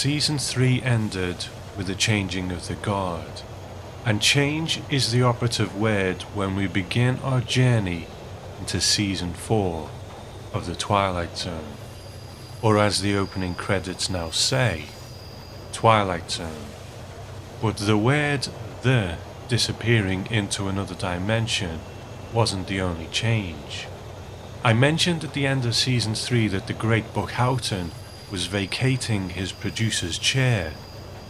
Season 3 ended with the changing of the guard, and change is the operative word when we begin our journey into Season 4 of The Twilight Zone, or as the opening credits now say, Twilight Zone. But the word the disappearing into another dimension wasn't the only change. I mentioned at the end of season 3 that the great Buck Houghton was vacating his producer's chair,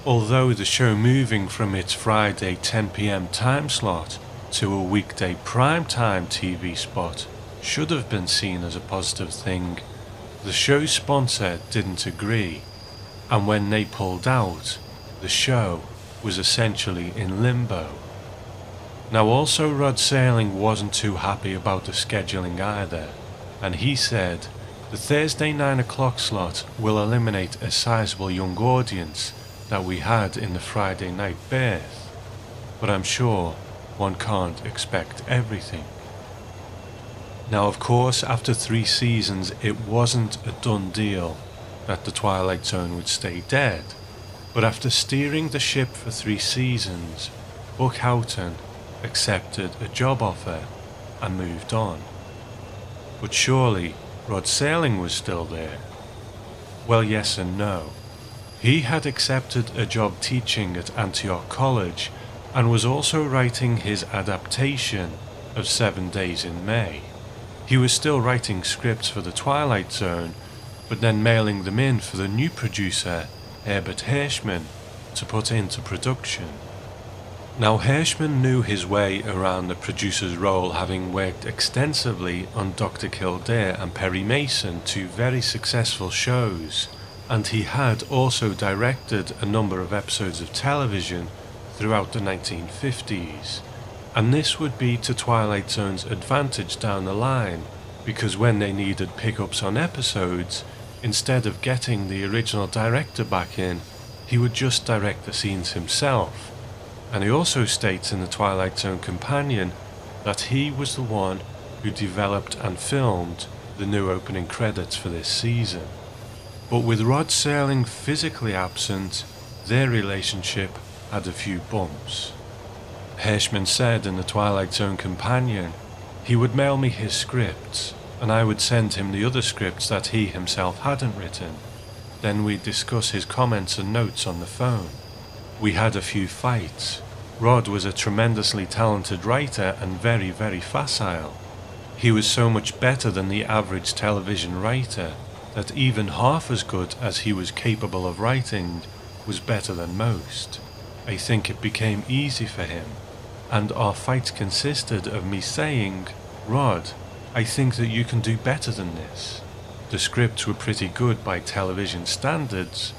although the show moving from its Friday 10pm time slot to a weekday primetime TV spot should have been seen as a positive thing. The show's sponsor didn't agree, and when they pulled out, the show was essentially in limbo. Now, also, Rod Serling wasn't too happy about the scheduling either, and he said the Thursday 9 o'clock slot will eliminate a sizable young audience that we had in the Friday night berth, but I'm sure one can't expect everything. Now, of course, after three seasons, it wasn't a done deal that the Twilight Zone would stay dead. But after steering the ship for three seasons, Buck Houghton accepted a job offer and moved on. But surely Rod Serling was still there. Well, yes and no. He had accepted a job teaching at Antioch College and was also writing his adaptation of Seven Days in May. He was still writing scripts for The Twilight Zone, but then mailing them in for the new producer, Herbert Hirschman, to put into production. Now, Hirschman knew his way around the producer's role, having worked extensively on Dr. Kildare and Perry Mason, two very successful shows, and he had also directed a number of episodes of television throughout the 1950s and this would be to Twilight Zone's advantage down the line, because when they needed pickups on episodes, instead of getting the original director back in, he would just direct the scenes himself. And he also states in the Twilight Zone Companion that he was the one who developed and filmed the new opening credits for this season. But with Rod Serling physically absent, their relationship had a few bumps. Hirschman said in the Twilight Zone Companion, he would mail me his scripts, and I would send him the other scripts that he himself hadn't written. Then we'd discuss his comments and notes on the phone. We had a few fights. Rod was a tremendously talented writer and very, very facile. He was so much better than the average television writer that even half as good as he was capable of writing was better than most. I think it became easy for him and our fights consisted of me saying, Rod, I think that you can do better than this. The scripts were pretty good by television standards.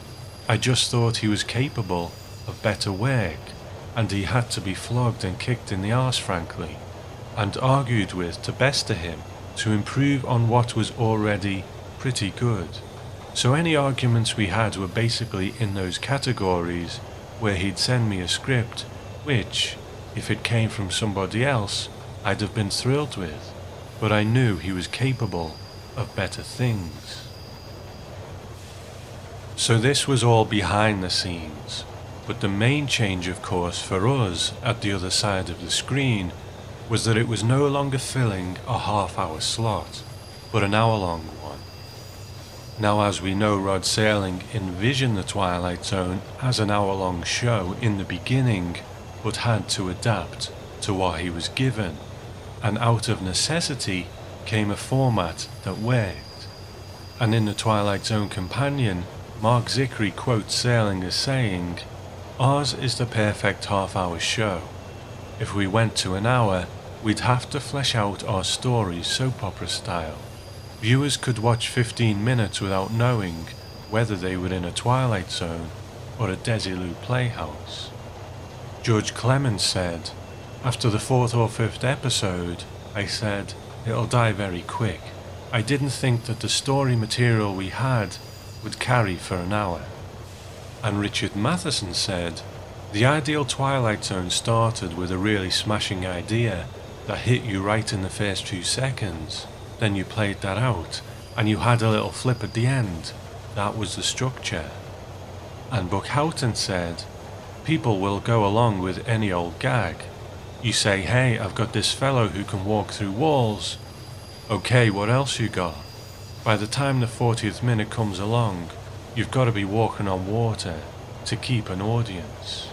I just thought he was capable of better work, and he had to be flogged and kicked in the arse, frankly, and argued with to bester him to improve on what was already pretty good. So any arguments we had were basically in those categories where he'd send me a script which, if it came from somebody else, I'd have been thrilled with, but I knew he was capable of better things. So this was all behind the scenes, but the main change, of course, for us at the other side of the screen was that it was no longer filling a half hour slot, but an hour long one. Now, as we know, Rod Serling envisioned The Twilight Zone as an hour long show in the beginning but had to adapt to what he was given, and out of necessity came a format that worked. And in the Twilight Zone Companion, Marc Zicree quotes Serling as saying, Ours is the perfect half hour show. If we went to an hour, we'd have to flesh out our stories soap opera style. Viewers could watch 15 minutes without knowing whether they were in a Twilight Zone or a Desilu playhouse. George Clemens said, After the fourth or fifth episode, I said, it'll die very quick. I didn't think that the story material we had would carry for an hour. And Richard Matheson said, The ideal Twilight Zone started with a really smashing idea that hit you right in the first few seconds. Then you played that out, and you had a little flip at the end. That was the structure. And Buck Houghton said, People will go along with any old gag. You say, hey, I've got this fellow who can walk through walls. Okay, what else you got? By the time the 40th minute comes along, you've got to be walking on water to keep an audience.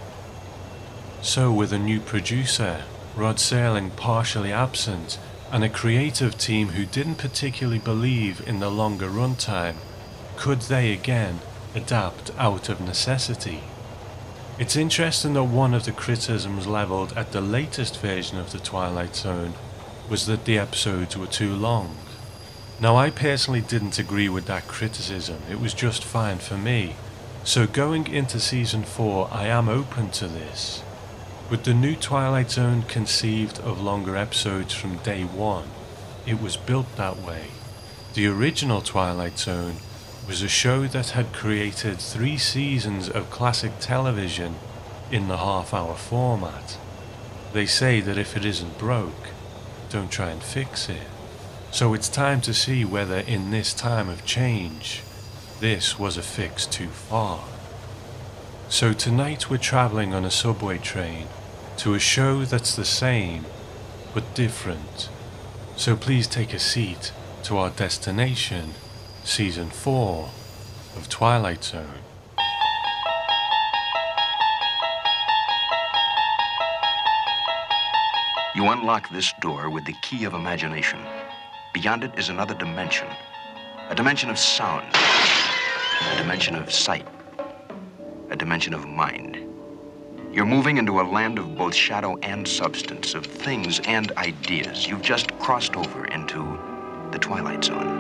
So, with a new producer, Rod Serling partially absent, and a creative team who didn't particularly believe in the longer runtime, could they again adapt out of necessity? It's interesting that one of the criticisms levelled at the latest version of The Twilight Zone was that the episodes were too long. Now, I personally didn't agree with that criticism, it was just fine for me. So, going into season 4, I am open to this. With the new Twilight Zone conceived of longer episodes from day one, it was built that way. The original Twilight Zone was a show that had created three seasons of classic television in the half hour format. They say that if it isn't broke, don't try and fix it. So it's time to see whether in this time of change, this was a fix too far. So tonight we're travelling on a subway train to a show that's the same but different. So please take a seat to our destination, Season 4 of Twilight Zone. You unlock this door with the key of imagination. Beyond it is another dimension a dimension of sound, a dimension of sight, a dimension of mind. You're moving into a land of both shadow and substance, of things and ideas. You've just crossed over into the Twilight Zone.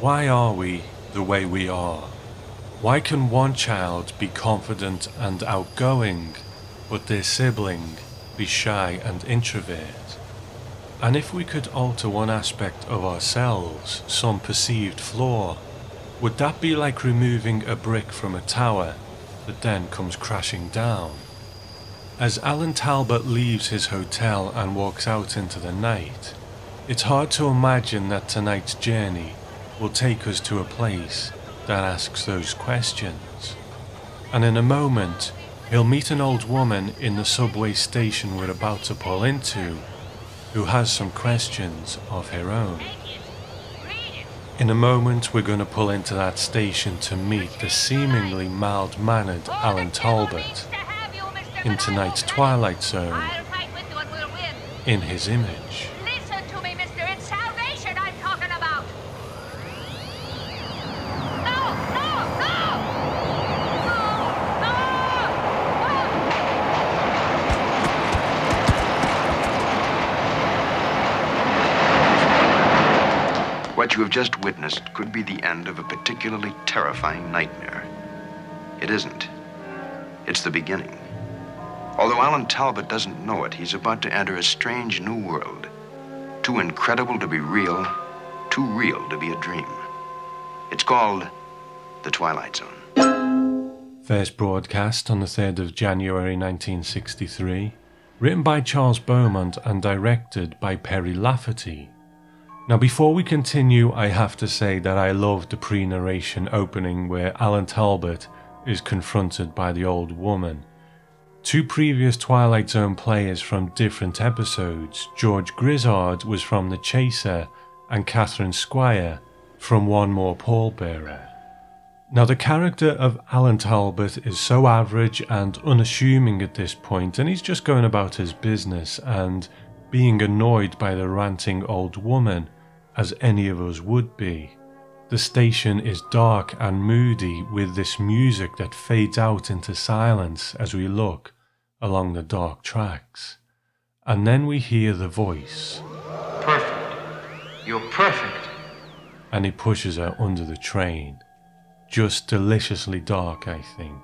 Why are we the way we are? Why can one child be confident and outgoing, but their sibling be shy and introvert? And if we could alter one aspect of ourselves, some perceived flaw, would that be like removing a brick from a tower that then comes crashing down? As Alan Talbot leaves his hotel and walks out into the night, it's hard to imagine that tonight's journey will take us to a place that asks those questions. And in a moment, he'll meet an old woman in the subway station we're about to pull into who has some questions of her own. In a moment, we're going to pull into that station to meet the seemingly mild mannered Alan Talbot in tonight's Twilight Zone in his image. What you have just witnessed could be the end of a particularly terrifying nightmare. It isn't. It's the beginning. Although Alan Talbot doesn't know it, he's about to enter a strange new world. Too incredible to be real, too real to be a dream. It's called The Twilight Zone. First broadcast on the 3rd of January 1963, written by Charles Beaumont and directed by Perry Lafferty. Now, before we continue, I have to say that I love the pre narration opening where Alan Talbot is confronted by the old woman. Two previous Twilight Zone players from different episodes, George Grizzard was from The Chaser and Katherine Squire from One More Pallbearer. Now, the character of Alan Talbot is so average and unassuming at this point, and he's just going about his business and being annoyed by the ranting old woman, as any of us would be. The station is dark and moody with this music that fades out into silence as we look along the dark tracks. And then we hear the voice, Perfect. You're perfect. and he pushes her under the train. Just deliciously dark, I think.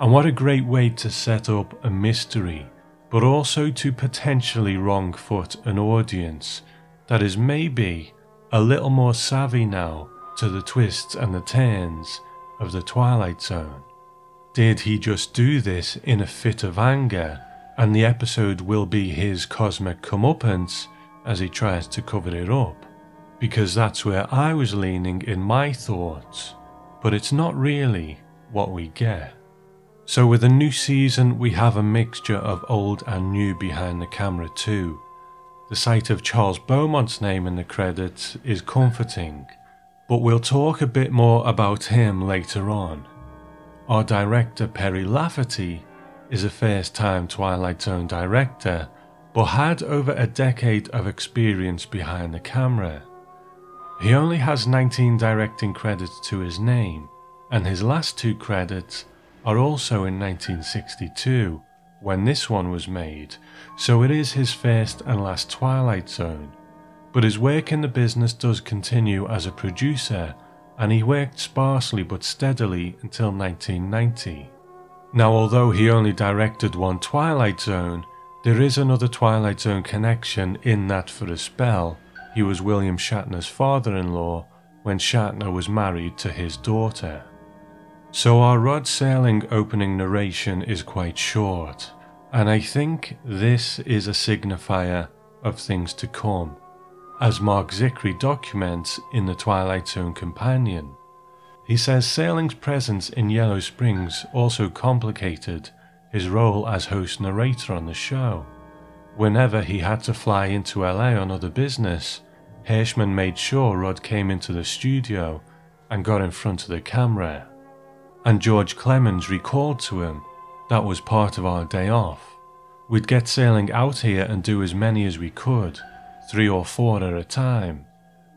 And what a great way to set up a mystery, but also to potentially wrong foot an audience that is maybe a little more savvy now to the twists and the turns of the Twilight Zone. Did he just do this in a fit of anger, and the episode will be his cosmic comeuppance as he tries to cover it up, because that's where I was leaning in my thoughts, but it's not really what we get. So, with a new season, we have a mixture of old and new behind the camera, too. The sight of Charles Beaumont's name in the credits is comforting, but we'll talk a bit more about him later on. Our director, Perry Lafferty, is a first time Twilight Zone director, but had over a decade of experience behind the camera. He only has 19 directing credits to his name, and his last two credits are also in 1962, when this one was made, so it is his first and last Twilight Zone. But his work in the business does continue as a producer, and he worked sparsely but steadily until 1990. Now, although he only directed one Twilight Zone, there is another Twilight Zone connection in that for a spell, he was William Shatner's father in law when Shatner was married to his daughter. So, our Rod Serling opening narration is quite short, and I think this is a signifier of things to come, as Marc Zicree documents in the Twilight Zone Companion. He says Serling's presence in Yellow Springs also complicated his role as host narrator on the show. Whenever he had to fly into LA on other business, Hirschman made sure Rod came into the studio and got in front of the camera. And George Clemens recalled to him that was part of our day off. We'd get Serling out here and do as many as we could, three or four at a time.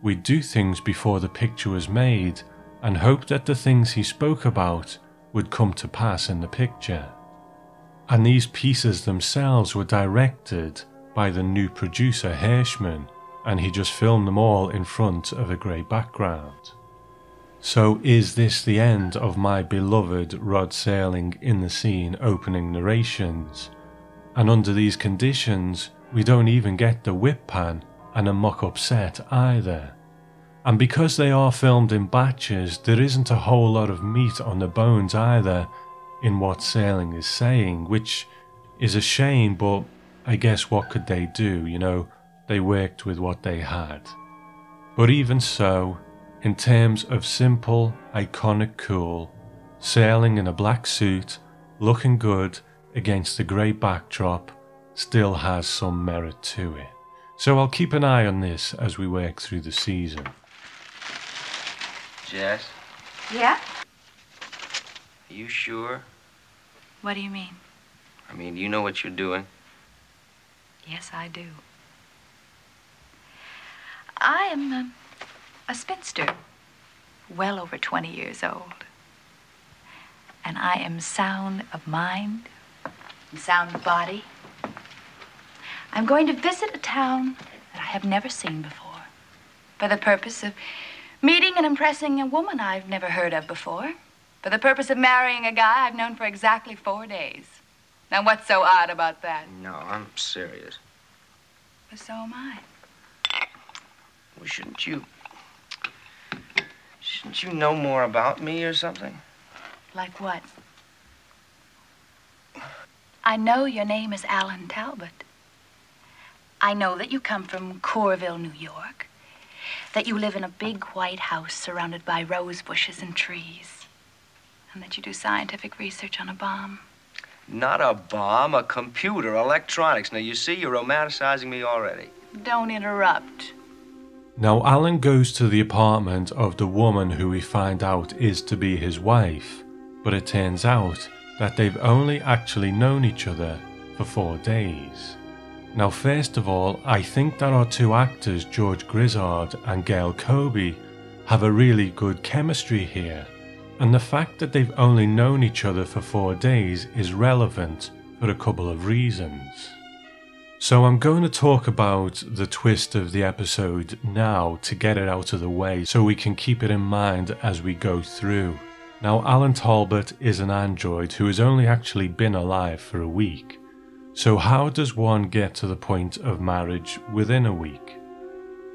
We'd do things before the picture was made and hoped that the things he spoke about would come to pass in the picture. And these pieces themselves were directed by the new producer Hirschman, and he just filmed them all in front of a grey background. So, is this the end of my beloved Rod Serling in the scene opening narrations? And under these conditions, we don't even get the whip pan and a mock up set either. And because they are filmed in batches, there isn't a whole lot of meat on the bones either in what Serling is saying, which is a shame, but I guess what could they do? You know, they worked with what they had. But even so, in terms of simple, iconic cool, Serling in a black suit, looking good against the grey backdrop, still has some merit to it. So I'll keep an eye on this as we work through the season. Jess, Yeah? are you sure? What do you mean? I mean, you know what you're doing? Yes, I do. I am um, a spinster, well over 20 years old. And I am sound of mind and sound of body. I'm going to visit a town that I have never seen before for the purpose of meeting and impressing a woman I've never heard of before, for the purpose of marrying a guy I've known for exactly four days. Now, what's so odd about that? No, I'm serious. But so am I. Well, shouldn't you. Shouldn't you know more about me or something? Like what? I know your name is Alan Talbot. I know that you come from Corville, New York. That you live in a big white house surrounded by rose bushes and trees. And that you do scientific research on a bomb. Not a bomb, a computer, electronics. Now, you see, you're romanticizing me already. Don't interrupt. Now, Alan goes to the apartment of the woman who we find out is to be his wife, but it turns out that they've only actually known each other for four days. Now, first of all, I think that our two actors, George Grizzard and Gail Kobe, have a really good chemistry here, and the fact that they've only known each other for four days is relevant for a couple of reasons. So, I'm going to talk about the twist of the episode now to get it out of the way so we can keep it in mind as we go through. Now, Alan Talbot is an android who has only actually been alive for a week. So, how does one get to the point of marriage within a week?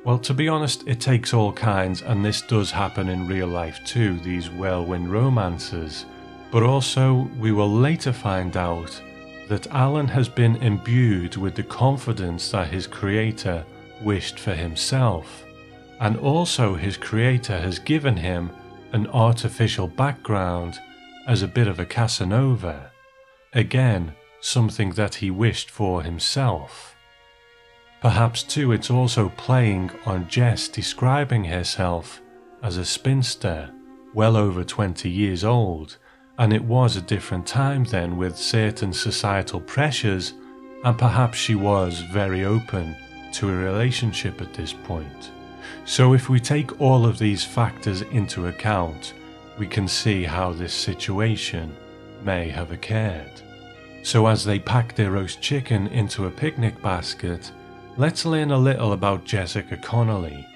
Well, to be honest, it takes all kinds, and this does happen in real life too, these whirlwind romances. But also, we will later find out that Alan has been imbued with the confidence that his creator wished for himself, and also his creator has given him an artificial background as a bit of a Casanova. Again, something that he wished for himself. Perhaps too it's also playing on Jess describing herself as a spinster, well over 20 years old, and it was a different time then with certain societal pressures, and perhaps she was very open to a relationship at this point. So, if we take all of these factors into account, we can see how this situation may have occurred. So, as they pack their roast chicken into a picnic basket, let's learn a little about Jessica Connolly.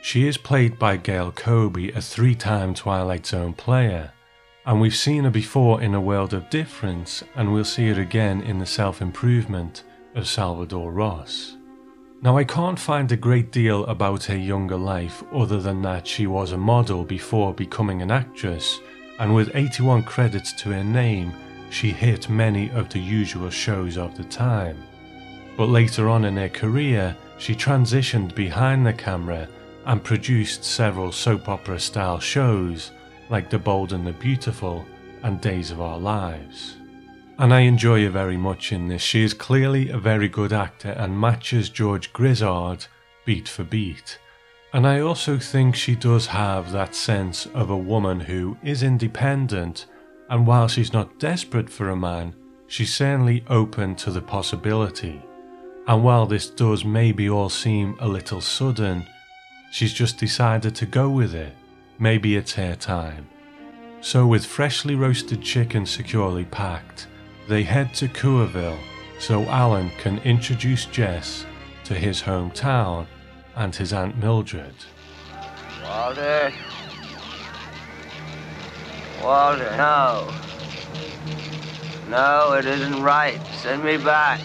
She is played by Gail Kobe, a three time Twilight Zone player, and we've seen her before in A World of Difference, and we'll see her again in The Self Improvement of Salvador Ross. Now, I can't find a great deal about her younger life other than that she was a model before becoming an actress, and with 81 credits to her name, she hit many of the usual shows of the time. But later on in her career, she transitioned behind the camera and produced several soap opera style shows like The Bold and the Beautiful and Days of Our Lives. And I enjoy her very much in this. She is clearly a very good actor and matches George Grizzard beat for beat. And I also think she does have that sense of a woman who is independent, and while she's not desperate for a man, she's certainly open to the possibility. And while this does maybe all seem a little sudden, she's just decided to go with it. Maybe it's her time. So, with freshly roasted chicken securely packed, they head to Coorville so Alan can introduce Jess to his hometown and his Aunt Mildred. Walter. Walter, no. No, it isn't right. Send me back.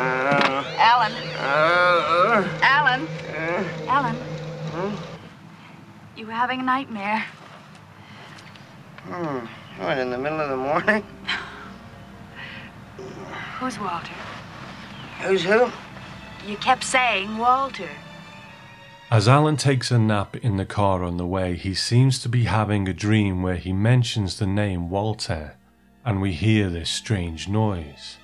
Alan, uh, Alan, uh, Alan. You were having a nightmare. hmm. What, in the middle of the morning? Who's Walter? Who's who? You kept saying Walter. As Alan takes a nap in the car on the way, he seems to be having a dream where he mentions the name Walter, and we hear this strange noise.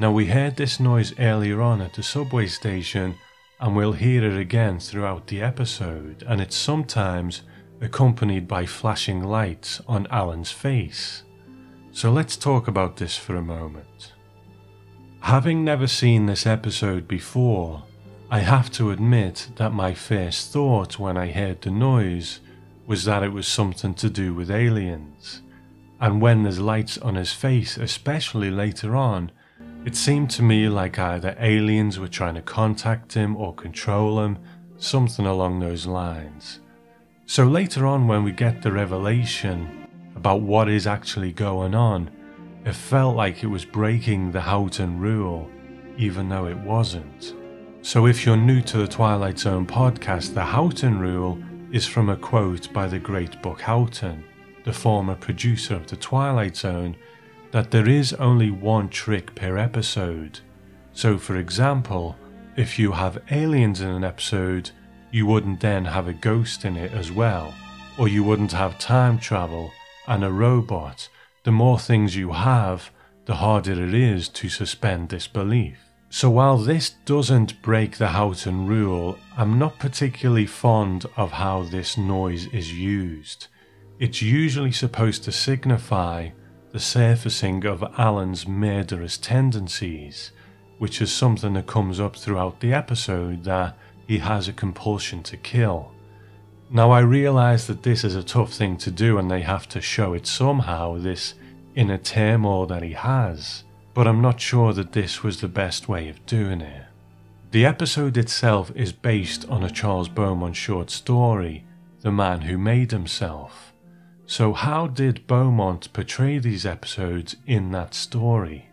Now, we heard this noise earlier on at the subway station, and we'll hear it again throughout the episode, and it's sometimes accompanied by flashing lights on Alan's face. So let's talk about this for a moment. Having never seen this episode before, I have to admit that my first thought when I heard the noise was that it was something to do with aliens. And when there's lights on his face, especially later on, it seemed to me like either aliens were trying to contact him or control him, something along those lines. So later on, when we get the revelation about what is actually going on, it felt like it was breaking the Houghton rule, even though it wasn't. So if you're new to the Twilight Zone podcast, the Houghton rule is from a quote by the great Buck Houghton, the former producer of the Twilight Zone, that there is only one trick per episode. So, for example, if you have aliens in an episode, you wouldn't then have a ghost in it as well, or you wouldn't have time travel and a robot. The more things you have, the harder it is to suspend disbelief. So, while this doesn't break the Houghton rule, I'm not particularly fond of how this noise is used. It's usually supposed to signify the surfacing of Alan's murderous tendencies, which is something that comes up throughout the episode that he has a compulsion to kill. Now, I realise that this is a tough thing to do and they have to show it somehow, this inner turmoil that he has, but I'm not sure that this was the best way of doing it. The episode itself is based on a Charles Beaumont short story, The Man Who Made Himself. So, how did Beaumont portray these episodes in that story?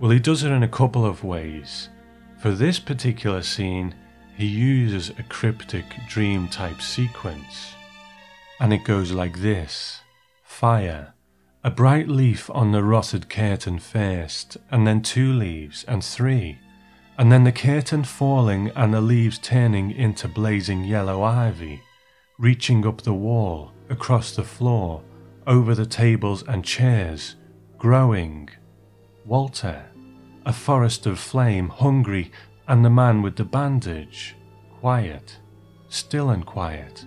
Well, he does it in a couple of ways. For this particular scene, he uses a cryptic dream type sequence. And it goes like this Fire, a bright leaf on the rotted curtain first, and then two leaves, and three, and then the curtain falling and the leaves turning into blazing yellow ivy, reaching up the wall, across the floor, over the tables and chairs, growing. Walter, a forest of flame, hungry, and the man with the bandage, quiet, still and quiet,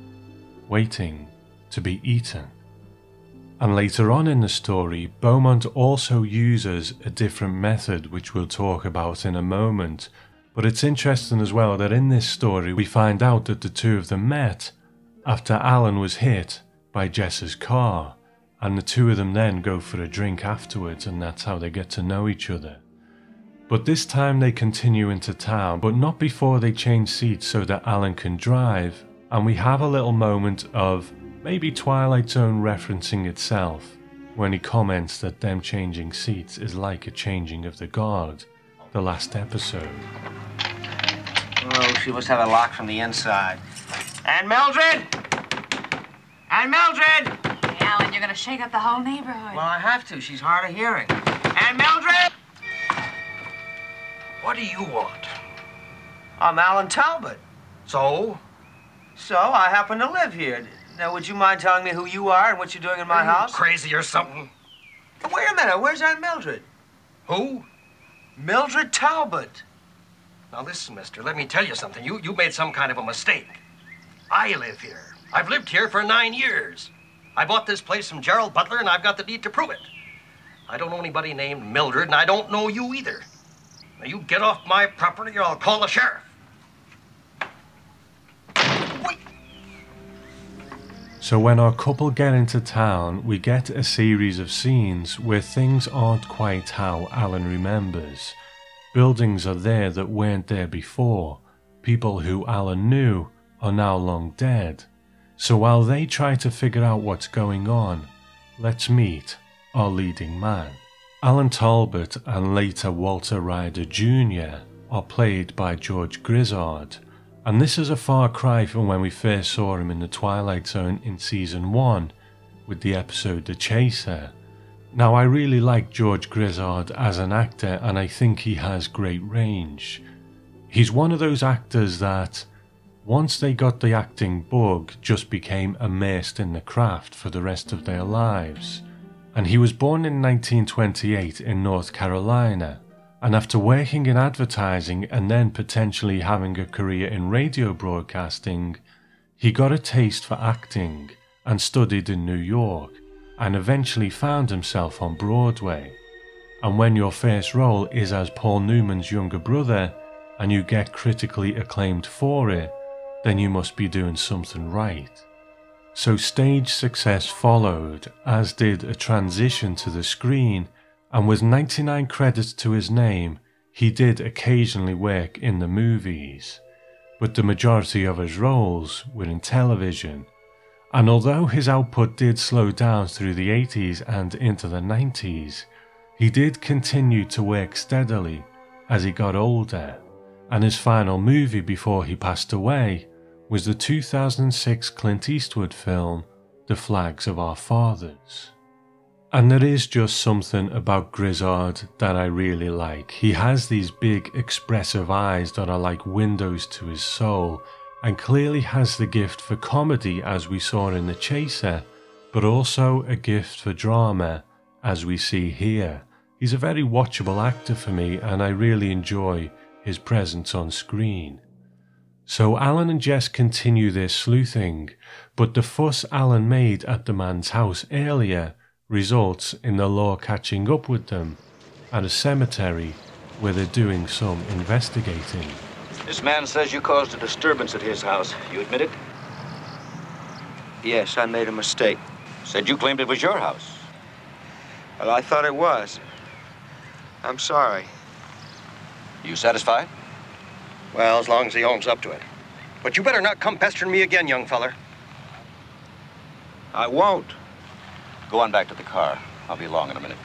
waiting to be eaten. And later on in the story, Beaumont also uses a different method, which we'll talk about in a moment. But it's interesting as well that in this story, we find out that the two of them met after Alan was hit by Jess's car, and the two of them then go for a drink afterwards, and that's how they get to know each other. But this time they continue into town, but not before they change seats so that Alan can drive, and we have a little moment of maybe Twilight Zone referencing itself when he comments that them changing seats is like a changing of the guard, the last episode. Oh, she must have a lock from the inside. And Mildred! And Mildred! Hey, Alan, you're gonna shake up the whole neighborhood. Well, I have to. She's hard of hearing. And Mildred! What do you want? I'm Alan Talbot. So? So, I happen to live here. Now, would you mind telling me who you are and what you're doing in my Are you house? Crazy or something? Wait a minute. Where's Aunt Mildred? Who? Mildred Talbot. Now listen, mister, let me tell you something. You you made some kind of a mistake. I live here. I've lived here for nine years. I bought this place from Gerald Butler and I've got the deed to prove it. I don't know anybody named Mildred, and I don't know you either. Now you get off my property or I'll call the sheriff. Wait. So, when our couple get into town, we get a series of scenes where things aren't quite how Alan remembers. Buildings are there that weren't there before. People who Alan knew are now long dead. So, while they try to figure out what's going on, let's meet our leading man. Alan Talbot and later Walter Ryder Jr. are played by George Grizzard, and this is a far cry from when we first saw him in the Twilight Zone in season 1 with the episode The Chaser. Now, I really like George Grizzard as an actor, and I think he has great range. He's one of those actors that, once they got the acting bug, just became immersed in the craft for the rest of their lives. And he was born in 1928 in North Carolina, and after working in advertising and then potentially having a career in radio broadcasting, he got a taste for acting and studied in New York and eventually found himself on Broadway. And when your first role is as Paul Newman's younger brother and you get critically acclaimed for it, then you must be doing something right. So stage success followed, as did a transition to the screen, and with 99 credits to his name, he did occasionally work in the movies. But the majority of his roles were in television, and although his output did slow down through the 80s and into the 90s, he did continue to work steadily as he got older, and his final movie before he passed away was the 2006 Clint Eastwood film, The Flags of Our Fathers. And there is just something about Grizzard that I really like. He has these big, expressive eyes that are like windows to his soul, and clearly has the gift for comedy, as we saw in The Chaser, but also a gift for drama, as we see here. He's a very watchable actor for me, and I really enjoy his presence on screen. So Alan and Jess continue their sleuthing, but the fuss Alan made at the man's house earlier results in the law catching up with them at a cemetery where they're doing some investigating. This man says you caused a disturbance at his house. You admit it? Yes, I made a mistake. Said you claimed it was your house. Well, I thought it was. I'm sorry. You satisfied? Well, as long as he owns up to it. But you better not come pestering me again, young feller. I won't. Go on back to the car. I'll be along in a minute.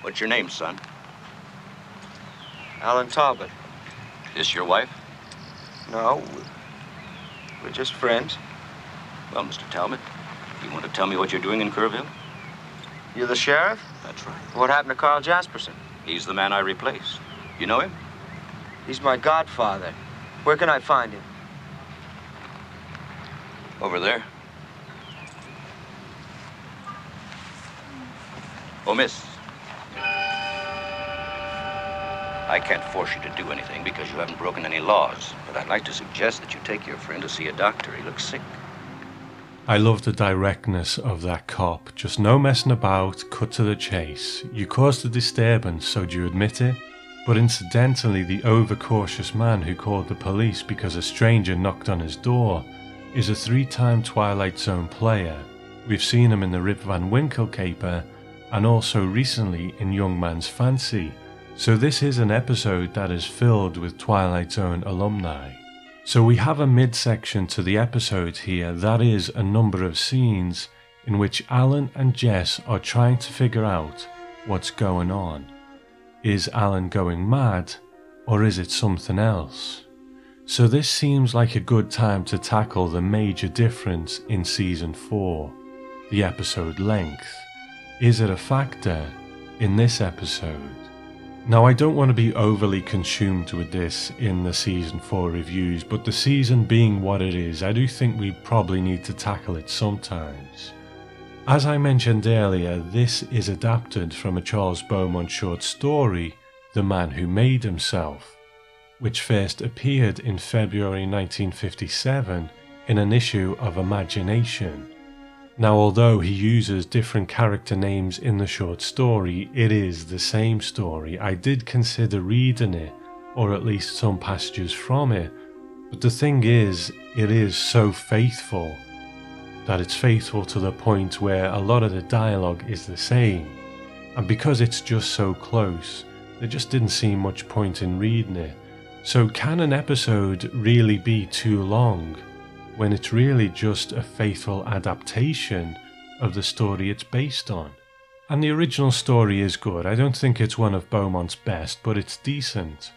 What's your name, son? Alan Talbot. This your wife? No, we're just friends. Well, Mr. Talbot, you want to tell me what you're doing in Kerrville? You're the sheriff? That's right. What happened to Carl Jasperson? He's the man I replaced. You know him? He's my godfather. Where can I find him? Over there. Oh, miss. I can't force you to do anything because you haven't broken any laws, but I'd like to suggest that you take your friend to see a doctor. He looks sick. I love the directness of that cop. Just no messing about, cut to the chase. You caused a disturbance, so do you admit it? But incidentally, the overcautious man who called the police because a stranger knocked on his door is a three time Twilight Zone player. We've seen him in the Rip Van Winkle caper and also recently in Young Man's Fancy. So, this is an episode that is filled with Twilight Zone alumni. So, we have a midsection to the episode here that is a number of scenes in which Alan and Jess are trying to figure out what's going on. Is Alan going mad, or is it something else? So, this seems like a good time to tackle the major difference in season 4 the episode length. Is it a factor in this episode? Now, I don't want to be overly consumed with this in the season 4 reviews, but the season being what it is, I do think we probably need to tackle it sometimes. As I mentioned earlier, this is adapted from a Charles Beaumont short story, The Man Who Made Himself, which first appeared in February 1957 in an issue of Imagination. Now, although he uses different character names in the short story, it is the same story. I did consider reading it, or at least some passages from it, but the thing is, it is so faithful that it's faithful to the point where a lot of the dialogue is the same. And because it's just so close, there just didn't seem much point in reading it. So, can an episode really be too long? When it's really just a faithful adaptation of the story it's based on. And the original story is good. I don't think it's one of Beaumont's best, but it's decent.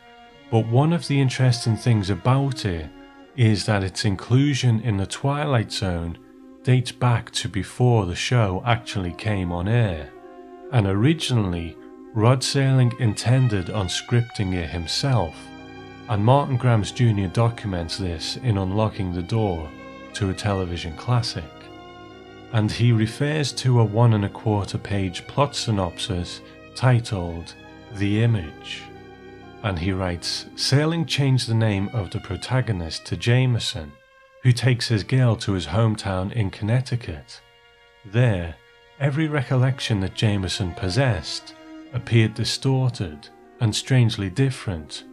But one of the interesting things about it is that its inclusion in the Twilight Zone dates back to before the show actually came on air. And originally, Rod Serling intended on scripting it himself and Martin Grams Jr. documents this in Unlocking the Door to a television classic. And he refers to a one and a quarter page plot synopsis titled The Image. And he writes Serling changed the name of the protagonist to Jameson, who takes his girl to his hometown in Connecticut. There, every recollection that Jameson possessed appeared distorted and strangely different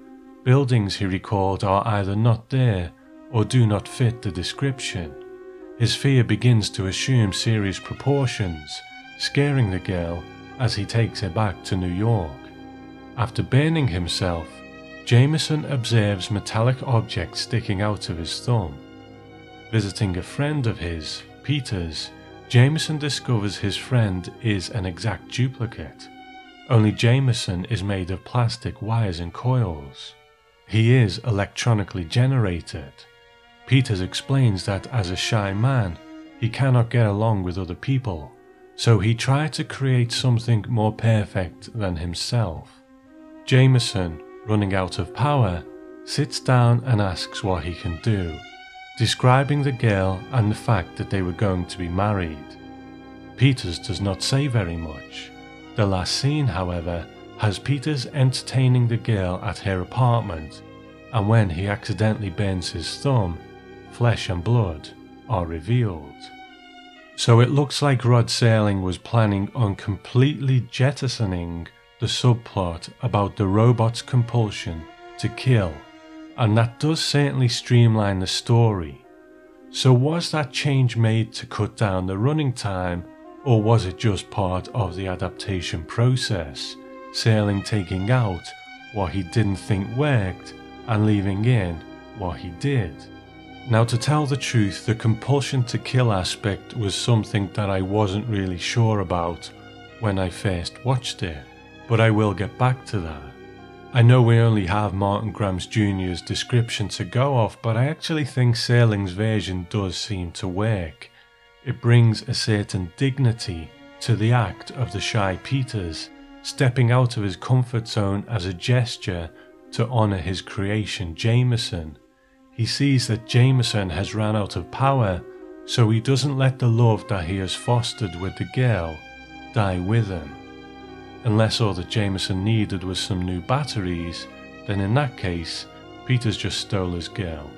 Buildings, he recalled, are either not there or do not fit the description. His fear begins to assume serious proportions, scaring the girl as he takes her back to New York. After burning himself, Jameson observes metallic objects sticking out of his thumb. Visiting a friend of his, Peters, Jameson discovers his friend is an exact duplicate. Only Jameson is made of plastic wires and coils. He is electronically generated. Peters explains that as a shy man, he cannot get along with other people, so he tried to create something more perfect than himself. Jameson, running out of power, sits down and asks what he can do, describing the girl and the fact that they were going to be married. Peters does not say very much. The last scene, however, has Peters entertaining the girl at her apartment, and when he accidentally burns his thumb, flesh and blood are revealed. So it looks like Rod Serling was planning on completely jettisoning the subplot about the robot's compulsion to kill, and that does certainly streamline the story. So, was that change made to cut down the running time, or was it just part of the adaptation process? Serling taking out what he didn't think worked and leaving in what he did. Now, to tell the truth, the compulsion to kill aspect was something that I wasn't really sure about when I first watched it, but I will get back to that. I know we only have Martin Grams Jr.'s description to go off, but I actually think Serling's version does seem to work. It brings a certain dignity to the act of the shy Peters, stepping out of his comfort zone as a gesture to honour his creation, Jameson. He sees that Jameson has run out of power, so he doesn't let the love that he has fostered with the girl die with him. Unless all that Jameson needed was some new batteries, then in that case, Peters just stole his girl.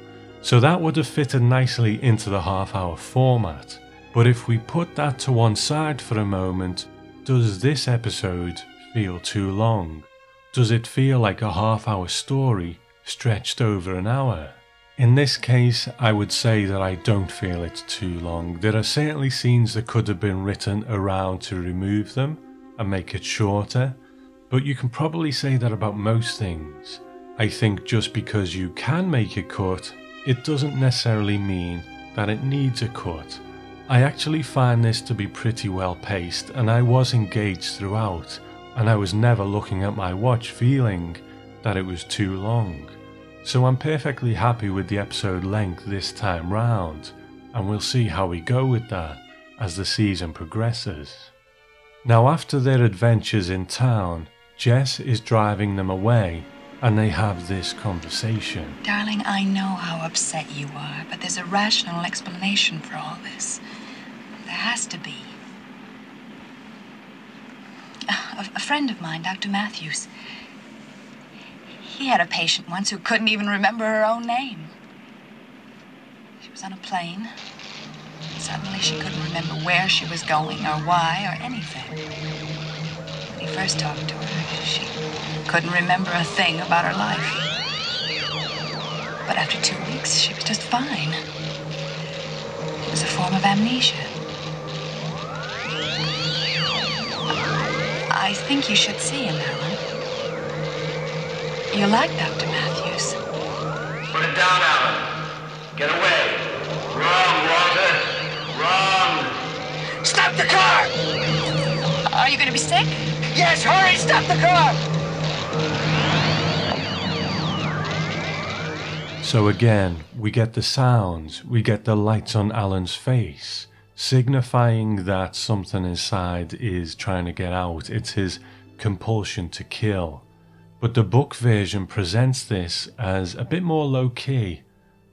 So that would have fitted nicely into the half hour format. But if we put that to one side for a moment, does this episode feel too long? Does it feel like a half hour story stretched over an hour? In this case, I would say that I don't feel it's too long. There are certainly scenes that could have been written around to remove them, and make it shorter, but you can probably say that about most things. I think just because you can make a cut, it doesn't necessarily mean that it needs a cut. I actually find this to be pretty well paced, and I was engaged throughout, and I was never looking at my watch feeling that it was too long. So I'm perfectly happy with the episode length this time round, and we'll see how we go with that as the season progresses. Now, after their adventures in town, Jess is driving them away and they have this conversation. Darling, I know how upset you are, but there's a rational explanation for all this. There has to be. A, friend of mine, Dr. Matthews, he had a patient once who couldn't even remember her own name. She was on a plane. Suddenly, she couldn't remember where she was going or why or anything. When he first talked to her, she couldn't remember a thing about her life. But after two weeks, she was just fine. It was a form of amnesia. I think you should see him, Alan. You like Dr. Matthews. Put it down, Alan. Get away. Wrong, Walter. Wrong. Stop the car! Are you going to be sick? Yes, hurry! Stop the car! So again, we get the sounds, we get the lights on Alan's face, signifying that something inside is trying to get out. It's his compulsion to kill. But the book version presents this as a bit more low key,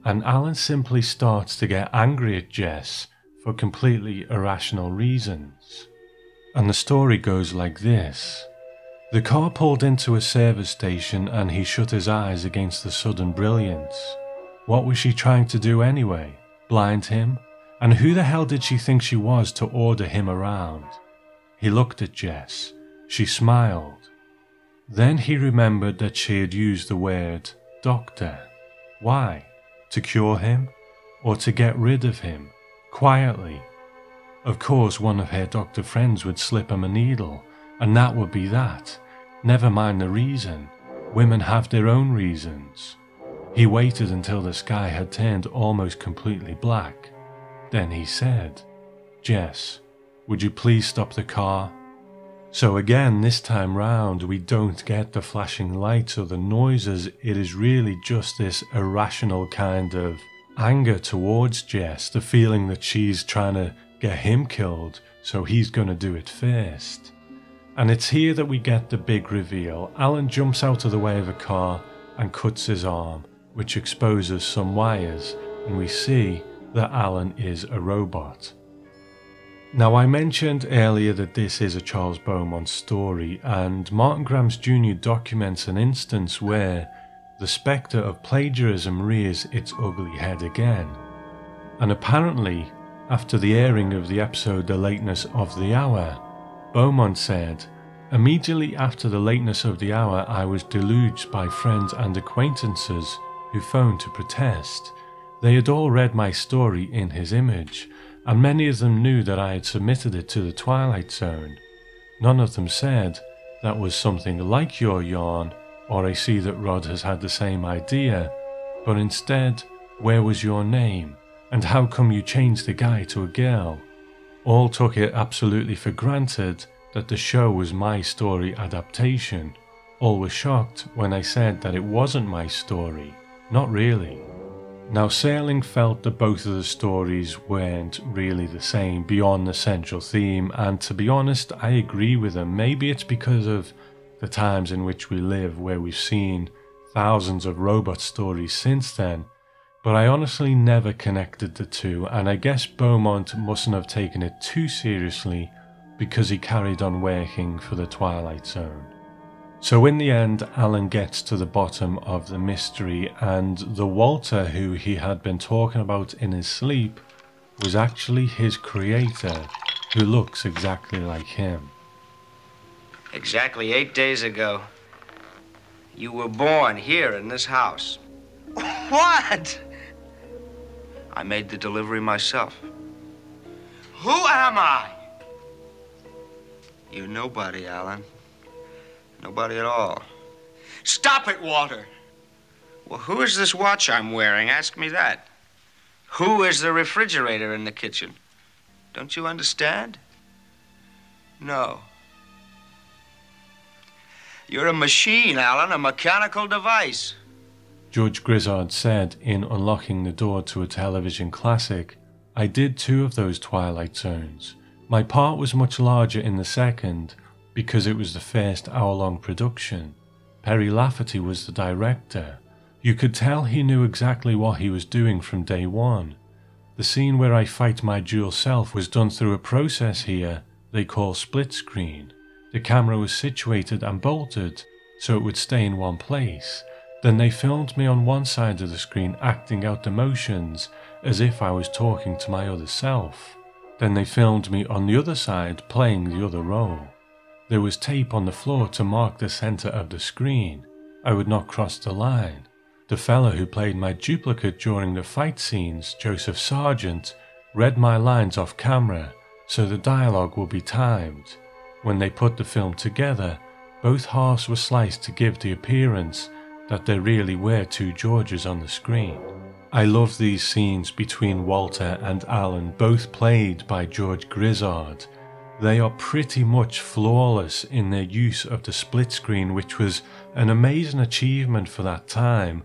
and Alan simply starts to get angry at Jess for completely irrational reasons. And the story goes like this The car pulled into a service station and he shut his eyes against the sudden brilliance. What was she trying to do anyway? Blind him? And who the hell did she think she was to order him around? He looked at Jess. She smiled. Then he remembered that she had used the word doctor. Why? To cure him? Or to get rid of him? quietly. Of course, one of her doctor friends would slip him a needle, and that would be that. Never mind the reason. Women have their own reasons. He waited until the sky had turned almost completely black. Then he said, Jess, would you please stop the car? So again, this time round, we don't get the flashing lights or the noises. It is really just this irrational kind of anger towards Jess, the feeling that she's trying to get him killed, so he's going to do it first. And it's here that we get the big reveal. Alan jumps out of the way of a car and cuts his arm, which exposes some wires, and we see that Alan is a robot. Now, I mentioned earlier that this is a Charles Beaumont story, and Martin Grams Jr. documents an instance where the spectre of plagiarism rears its ugly head again. And apparently, after the airing of the episode The Lateness of the Hour, Beaumont said, Immediately after the lateness of the hour, I was deluged by friends and acquaintances who phoned to protest. They had all read my story in his image, and many of them knew that I had submitted it to the Twilight Zone. None of them said, That was something like your yarn, or I see that Rod has had the same idea, but instead, where was your name? And how come you changed the guy to a girl? All took it absolutely for granted that the show was my story adaptation. all were shocked when I said that it wasn't my story. Not really. Now, Serling felt that both of the stories weren't really the same beyond the central theme, and to be honest, I agree with him. Maybe it's because of the times in which we live, where we've seen thousands of robot stories since then, but I honestly never connected the two, and I guess Beaumont mustn't have taken it too seriously because he carried on working for the Twilight Zone. So, in the end, Alan gets to the bottom of the mystery, and the Walter who he had been talking about in his sleep was actually his creator, who looks exactly like him. Exactly eight days ago, you were born here in this house. What? I made the delivery myself. Who am I? You're nobody, Alan. Nobody at all. Stop it, Walter. Well, who is this watch I'm wearing? Ask me that. Who is the refrigerator in the kitchen? Don't you understand? No. You're a machine, Alan, a mechanical device. George Grizzard said in Unlocking the Door to a Television Classic, I did two of those Twilight Zones. My part was much larger in the second because it was the first hour long production. Perry Lafferty was the director. You could tell he knew exactly what he was doing from day one. The scene where I fight my dual self was done through a process here they call split screen. The camera was situated and bolted so it would stay in one place. Then they filmed me on one side of the screen acting out the motions as if I was talking to my other self. Then they filmed me on the other side playing the other role. There was tape on the floor to mark the center of the screen. I would not cross the line. The fellow who played my duplicate during the fight scenes, Joseph Sargent, read my lines off camera so the dialogue will be timed. When they put the film together, both halves were sliced to give the appearance that there really were two Georges on the screen. I love these scenes between Walter and Alan, both played by George Grizzard. They are pretty much flawless in their use of the split screen, which was an amazing achievement for that time.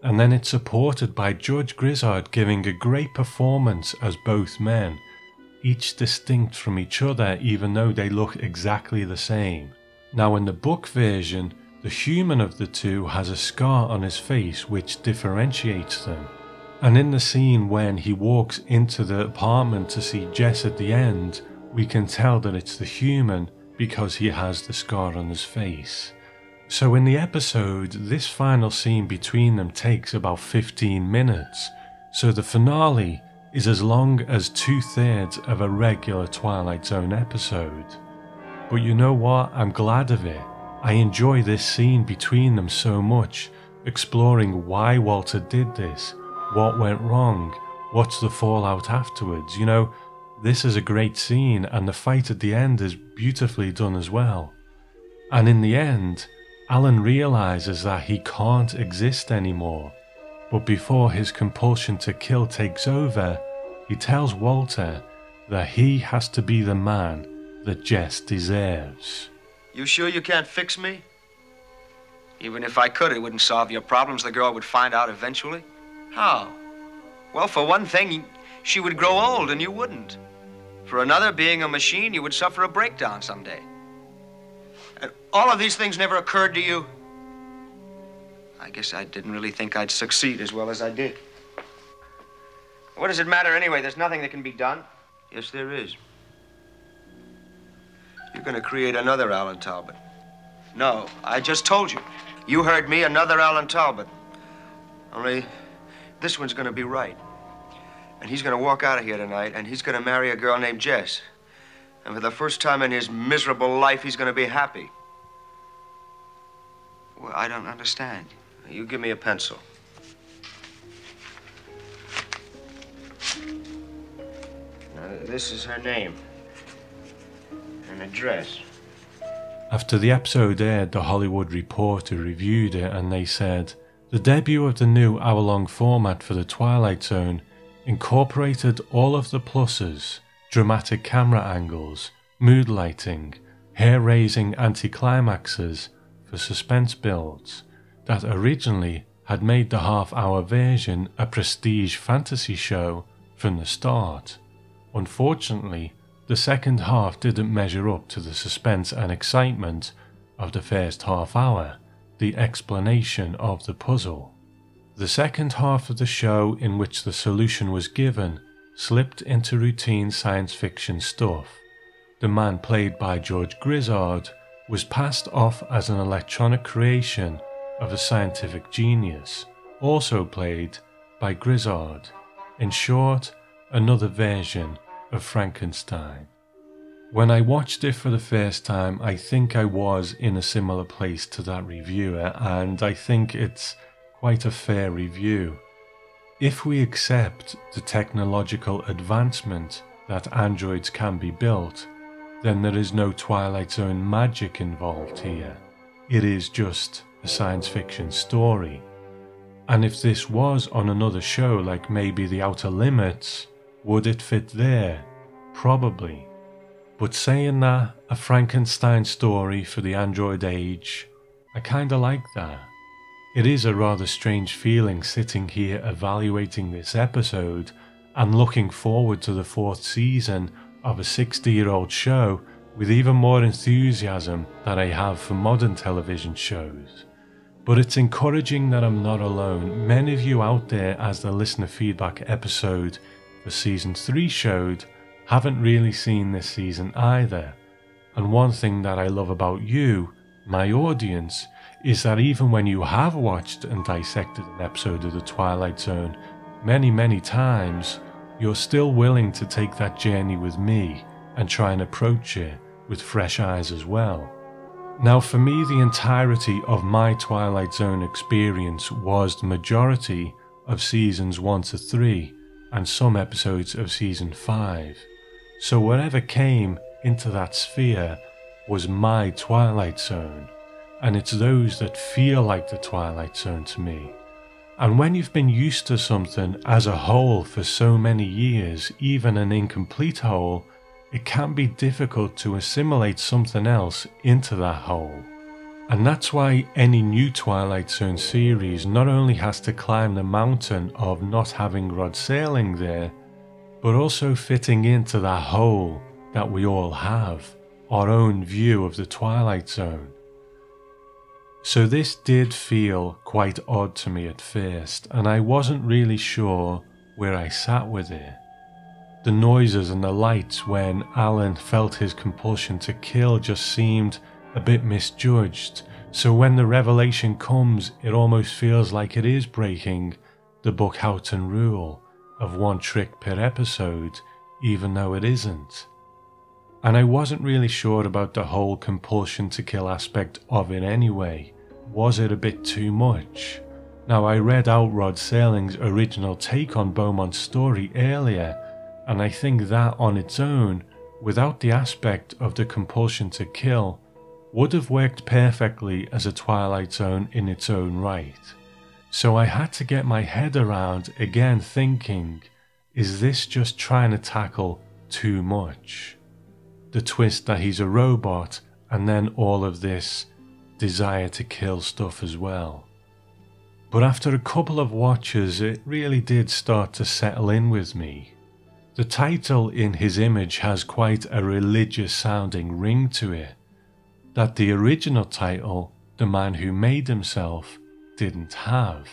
And then it's supported by George Grizzard giving a great performance as both men, each distinct from each other, even though they look exactly the same. Now, in the book version, the human of the two has a scar on his face which differentiates them. And in the scene when he walks into the apartment to see Jess at the end, we can tell that it's the human because he has the scar on his face. So in the episode, this final scene between them takes about 15 minutes, so the finale is as long as two thirds of a regular Twilight Zone episode. But you know what? I'm glad of it. I enjoy this scene between them so much, exploring why Walter did this, what went wrong, what's the fallout afterwards. You know, this is a great scene, and the fight at the end is beautifully done as well. And in the end, Alan realizes that he can't exist anymore. But before his compulsion to kill takes over, he tells Walter that he has to be the man that Jess deserves. You sure you can't fix me? Even if I could, it wouldn't solve your problems. The girl would find out eventually. How? Well, for one thing, she would grow old and you wouldn't. For another, being a machine, you would suffer a breakdown someday. And all of these things never occurred to you? I guess I didn't really think I'd succeed as well as I did. What does it matter anyway? There's nothing that can be done. Yes, there is. You're going to create another Alan Talbot. No, I just told you. You heard me, another Alan Talbot. Only this one's going to be right. And he's to walk out of here tonight, and he's to marry a girl named Jess. And for the first time in his miserable life, he's to be happy. Well, I don't understand. You give me a pencil. Now, this is her name and address. After the episode aired, The Hollywood Reporter reviewed it and they said, The debut of the new hour long format for The Twilight Zone incorporated all of the pluses dramatic camera angles, mood lighting, hair raising anticlimaxes for suspense builds that originally had made the half hour version a prestige fantasy show from the start. Unfortunately, the second half didn't measure up to the suspense and excitement of the first half hour, the explanation of the puzzle. The second half of the show, in which the solution was given, slipped into routine science fiction stuff. The man played by George Grizzard was passed off as an electronic creation of a scientific genius, also played by Grizzard. In short, another version of Frankenstein. When I watched it for the first time, I think I was in a similar place to that reviewer, and I think it's quite a fair review. If we accept the technological advancement that androids can be built, then there is no Twilight Zone magic involved here. It is just a science fiction story. And if this was on another show like maybe The Outer Limits, would it fit there? Probably. But saying that, a Frankenstein story for the Android age, I kinda like that. It is a rather strange feeling sitting here evaluating this episode and looking forward to the fourth season of a 60 year old show with even more enthusiasm than I have for modern television shows. But it's encouraging that I'm not alone. Many of you out there, as the listener feedback episode for season 3 showed, haven't really seen this season either. And one thing that I love about you, my audience, is that even when you have watched and dissected an episode of The Twilight Zone many, many times, you're still willing to take that journey with me and try and approach it with fresh eyes as well. Now, for me, the entirety of my Twilight Zone experience was the majority of seasons 1 to 3 and some episodes of season 5. So, whatever came into that sphere was my Twilight Zone and it's those that feel like the Twilight Zone to me. And when you've been used to something as a whole for so many years, even an incomplete whole, it can be difficult to assimilate something else into that whole. And that's why any new Twilight Zone series not only has to climb the mountain of not having Rod Serling there, but also fitting into that whole that we all have, our own view of the Twilight Zone. So this did feel quite odd to me at first, and I wasn't really sure where I sat with it. The noises and the lights when Alan felt his compulsion to kill just seemed a bit misjudged, so when the revelation comes, it almost feels like it is breaking the Buck Houghton rule of one trick per episode, even though it isn't. And I wasn't really sure about the whole compulsion to kill aspect of it anyway was it a bit too much? Now, I read out Rod Serling's original take on Beaumont's story earlier, and I think that on its own, without the aspect of the compulsion to kill, would have worked perfectly as a Twilight Zone in its own right. So I had to get my head around again thinking, is this just trying to tackle too much? The twist that he's a robot, and then all of this desire to kill stuff as well. But after a couple of watches, it really did start to settle in with me. The title in his image has quite a religious sounding ring to it, that the original title, The Man Who Made Himself, didn't have.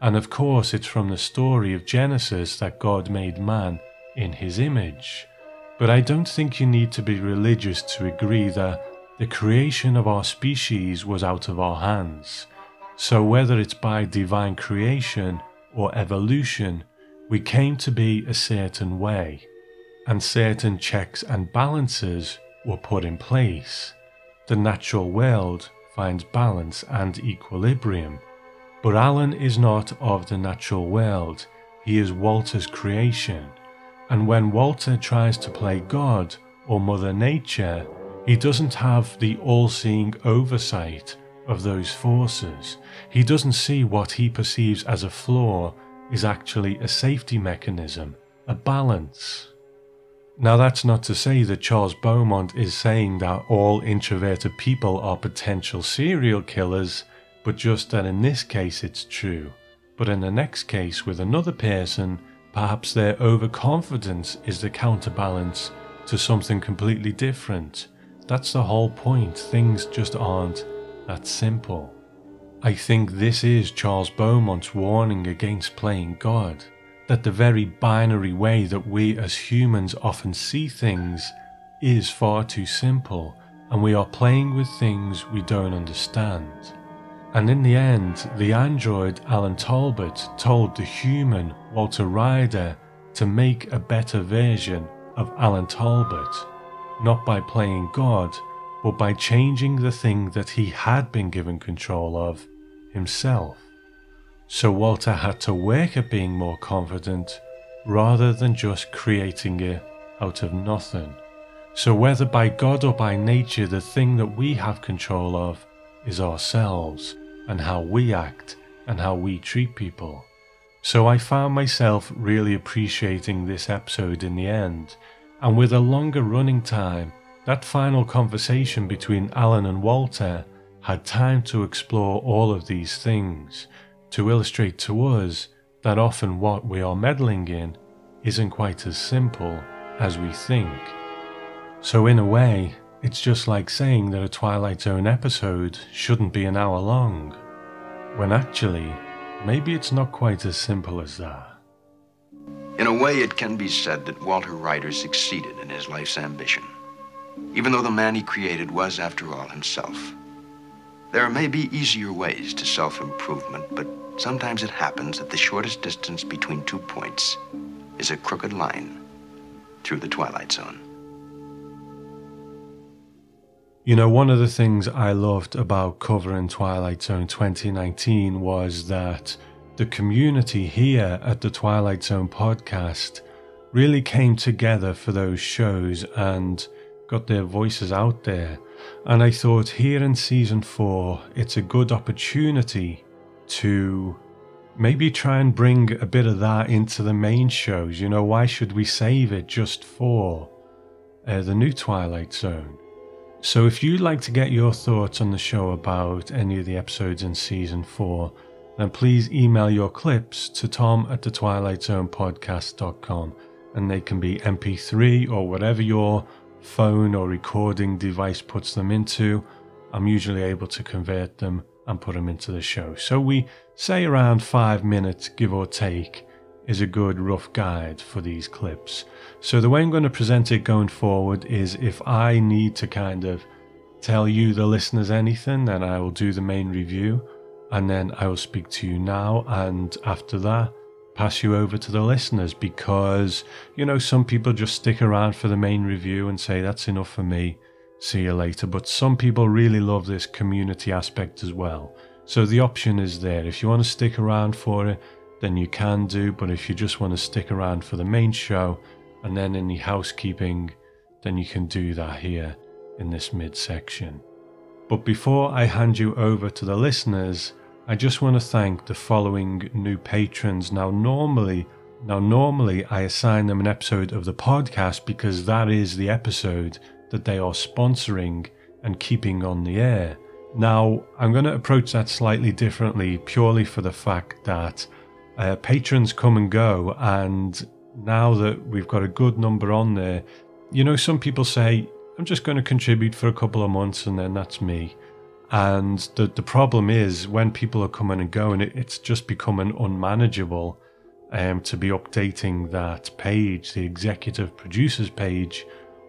And of course, it's from the story of Genesis that God made man in his image. But I don't think you need to be religious to agree that the creation of our species was out of our hands. So, whether it's by divine creation or evolution, we came to be a certain way, and certain checks and balances were put in place. The natural world finds balance and equilibrium. But Alan is not of the natural world, he is Walter's creation. And when Walter tries to play God or Mother Nature, he doesn't have the all seeing oversight of those forces. He doesn't see what he perceives as a flaw is actually a safety mechanism, a balance. Now, that's not to say that Charles Beaumont is saying that all introverted people are potential serial killers, but just that in this case it's true. But in the next case with another person, perhaps their overconfidence is the counterbalance to something completely different. That's the whole point. Things just aren't that simple. I think this is Charles Beaumont's warning against playing God. That the very binary way that we as humans often see things is far too simple, and we are playing with things we don't understand. And in the end, the android Alan Talbot told the human Walter Ryder to make a better version of Alan Talbot, not by playing God, but by changing the thing that he had been given control of himself. So Walter had to work at being more confident rather than just creating it out of nothing. So, whether by God or by nature, the thing that we have control of is ourselves and how we act and how we treat people. So, I found myself really appreciating this episode in the end, and with a longer running time, that final conversation between Alan and Walter had time to explore all of these things to illustrate to us that often what we are meddling in isn't quite as simple as we think. So, in a way, it's just like saying that a Twilight Zone episode shouldn't be an hour long, when actually, maybe it's not quite as simple as that. In a way, it can be said that Walter Ryder succeeded in his life's ambition, even though the man he created was, after all, himself. There may be easier ways to self improvement, but sometimes it happens that the shortest distance between two points is a crooked line through the Twilight Zone. You know, one of the things I loved about covering Twilight Zone 2019 was that the community here at the Twilight Zone podcast really came together for those shows and got their voices out there. And I thought here in season four, it's a good opportunity to maybe try and bring a bit of that into the main shows. You know, why should we save it just for uh, the new Twilight Zone? So, if you'd like to get your thoughts on the show about any of the episodes in season four, then please email your clips to tom at the twilight zone podcast.com and they can be mp3 or whatever your phone or recording device puts them into, I'm usually able to convert them and put them into the show. So we say around five minutes, give or take, is a good rough guide for these clips. So the way I'm going to present it going forward is if I need to kind of tell you, the listeners, anything, then I will do the main review and then I will speak to you now. And after that, pass you over to the listeners because, you know, some people just stick around for the main review and say, that's enough for me, see you later. But some people really love this community aspect as well. So the option is there. If you want to stick around for it, then you can do. But if you just want to stick around for the main show and then any housekeeping, then you can do that here in this midsection. But before I hand you over to the listeners, I just want to thank the following new patrons. Now, normally, now normally I assign them an episode of the podcast because that is the episode that they are sponsoring and keeping on the air. Now, I'm going to approach that slightly differently purely for the fact that uh, patrons come and go, and now that we've got a good number on there, you know, some people say, I'm just going to contribute for a couple of months and then that's me. And the, the problem is when people are coming and going, it, it's just becoming unmanageable um, to be updating that page, the executive producers page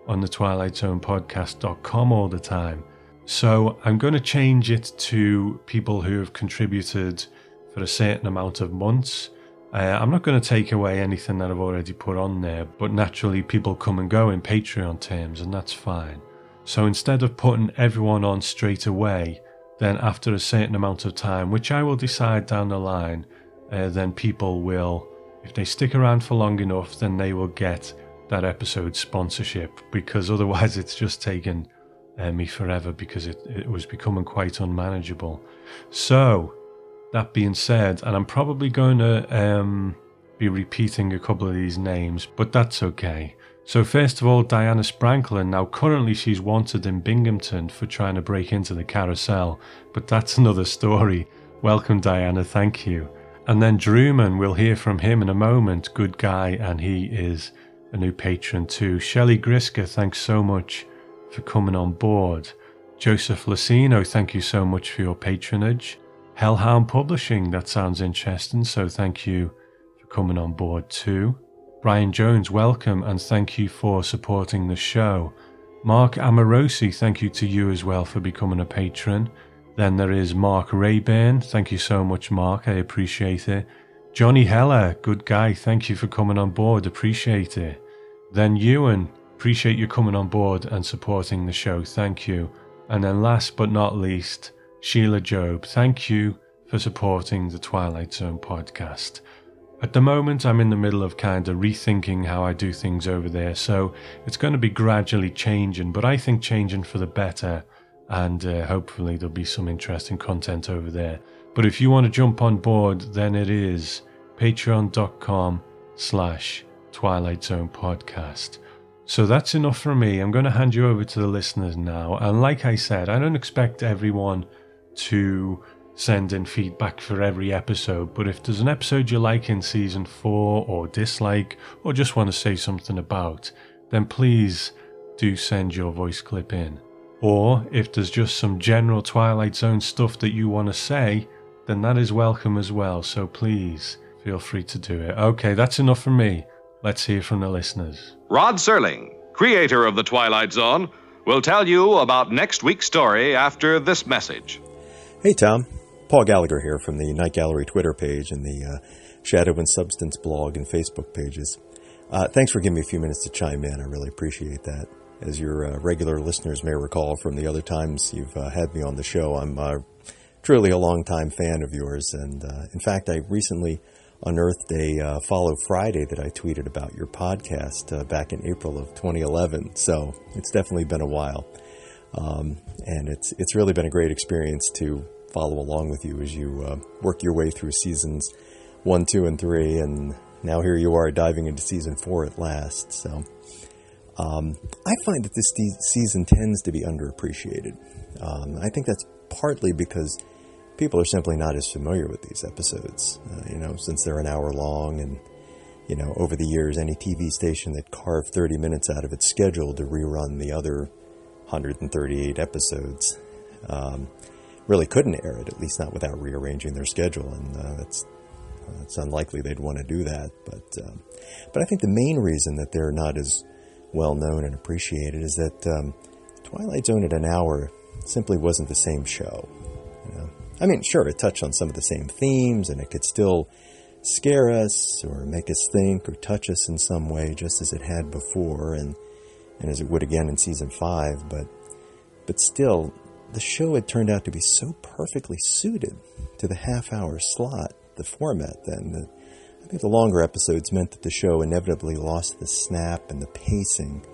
on the Twilight Zone podcast.com all the time. So I'm going to change it to people who have contributed for a certain amount of months. Uh, I'm not going to take away anything that I've already put on there, but naturally people come and go in Patreon terms, and that's fine. So instead of putting everyone on straight away, then after a certain amount of time, which I will decide down the line, uh, then people will, if they stick around for long enough, then they will get that episode sponsorship because otherwise it's just taken uh, me forever because it, it was becoming quite unmanageable. So, that being said, and I'm probably going to um, be repeating a couple of these names, but that's okay. So, first of all, Diana Spranklin. Now, currently, she's wanted in Binghamton for trying to break into the carousel, but that's another story. Welcome, Diana. Thank you. And then Drewman, we'll hear from him in a moment. Good guy, and he is a new patron too. Shelley Grisker, thanks so much for coming on board. Joseph Lucino, thank you so much for your patronage. Hellhound Publishing, that sounds interesting, so thank you for coming on board too. Brian Jones, welcome and thank you for supporting the show. Mark Amorosi, thank you to you as well for becoming a patron. Then there is Mark Rayburn, thank you so much, Mark, I appreciate it. Johnny Heller, good guy, thank you for coming on board, appreciate it. Then Ewan, appreciate you coming on board and supporting the show, thank you. And then last but not least, Sheila Job, thank you for supporting the Twilight Zone podcast. At the moment, I'm in the middle of kind of rethinking how I do things over there, so it's going to be gradually changing, but I think changing for the better, and uh, hopefully there'll be some interesting content over there. But if you want to jump on board, then it is patreon.com slash Twilight Zone podcast. So that's enough for me. I'm going to hand you over to the listeners now. And like I said, I don't expect everyone to send in feedback for every episode, but if there's an episode you like in season 4 or dislike or just want to say something about, then please do send your voice clip in. Or if there's just some general Twilight Zone stuff that you want to say, then that is welcome as well, so please feel free to do it. Okay, that's enough from me. Let's hear from the listeners. Rod Serling, creator of The Twilight Zone, will tell you about next week's story after this message. Hey, Tom. Paul Gallagher here from the Night Gallery Twitter page and the uh, Shadow and Substance blog and Facebook pages. Uh, thanks for giving me a few minutes to chime in. I really appreciate that. As your uh, regular listeners may recall from the other times you've uh, had me on the show, I'm uh, truly a longtime fan of yours. And uh, in fact, I recently unearthed a follow Friday that I tweeted about your podcast back in April of 2011. So it's definitely been a while. Um, and it's it's really been a great experience to follow along with you as you uh, work your way through seasons one, two, and three, and now here you are diving into season four at last. So um, I find that this season tends to be underappreciated. Um, I think that's partly because people are simply not as familiar with these episodes. Uh, you know, since they're an hour long, and you know, over the years, any TV station that carved 30 minutes out of its schedule to rerun the other 138 episodes. Um, really couldn't air it, at least not without rearranging their schedule, and uh, uh, it's unlikely they'd want to do that. But um, but I think the main reason that they're not as well known and appreciated is that um, Twilight Zone at an hour simply wasn't the same show. You know? I mean, sure, it touched on some of the same themes, and it could still scare us or make us think or touch us in some way, just as it had before, and and as it would again in season five. But but still, the show had turned out to be so perfectly suited to the half hour slot, the format then. The, I think the longer episodes meant that the show inevitably lost the snap and the pacing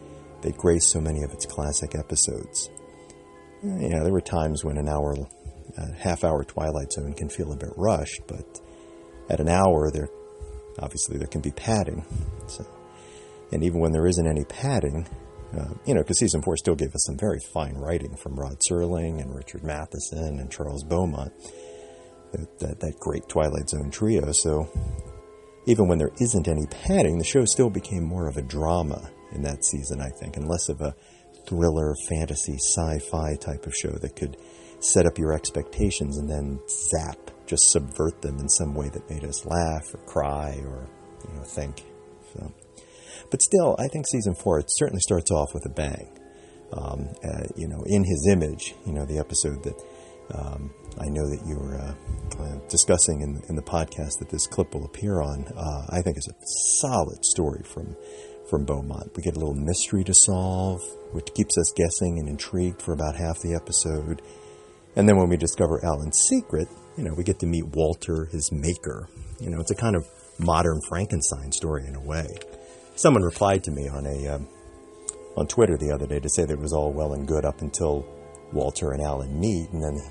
that graced so many of its classic episodes. Yeah, there were times when an hour, a half hour Twilight Zone can feel a bit rushed, but at an hour, there obviously there can be padding. So, and even when there isn't any padding, uh, you know, because season four still gave us some very fine writing from Rod Serling and Richard Matheson and Charles Beaumont, that, that, that great Twilight Zone trio. So even when there isn't any padding, the show still became more of a drama in that season, I think, and less of a thriller, fantasy, sci-fi type of show that could set up your expectations and then zap, just subvert them in some way that made us laugh or cry or you know think. But still, I think season four it certainly starts off with a bang. Um, uh, you know, in his image, you know, the episode that um, I know that you were uh, uh, discussing in, in, the podcast that this clip will appear on, uh, I think is a solid story from from Beaumont. We get a little mystery to solve, which keeps us guessing and intrigued for about half the episode. And then when we discover Alan's secret, you know, we get to meet Walter, his maker. You know, it's a kind of modern Frankenstein story in a way someone replied to me on a um, on Twitter the other day to say that it was all well and good up until Walter and Alan meet, and then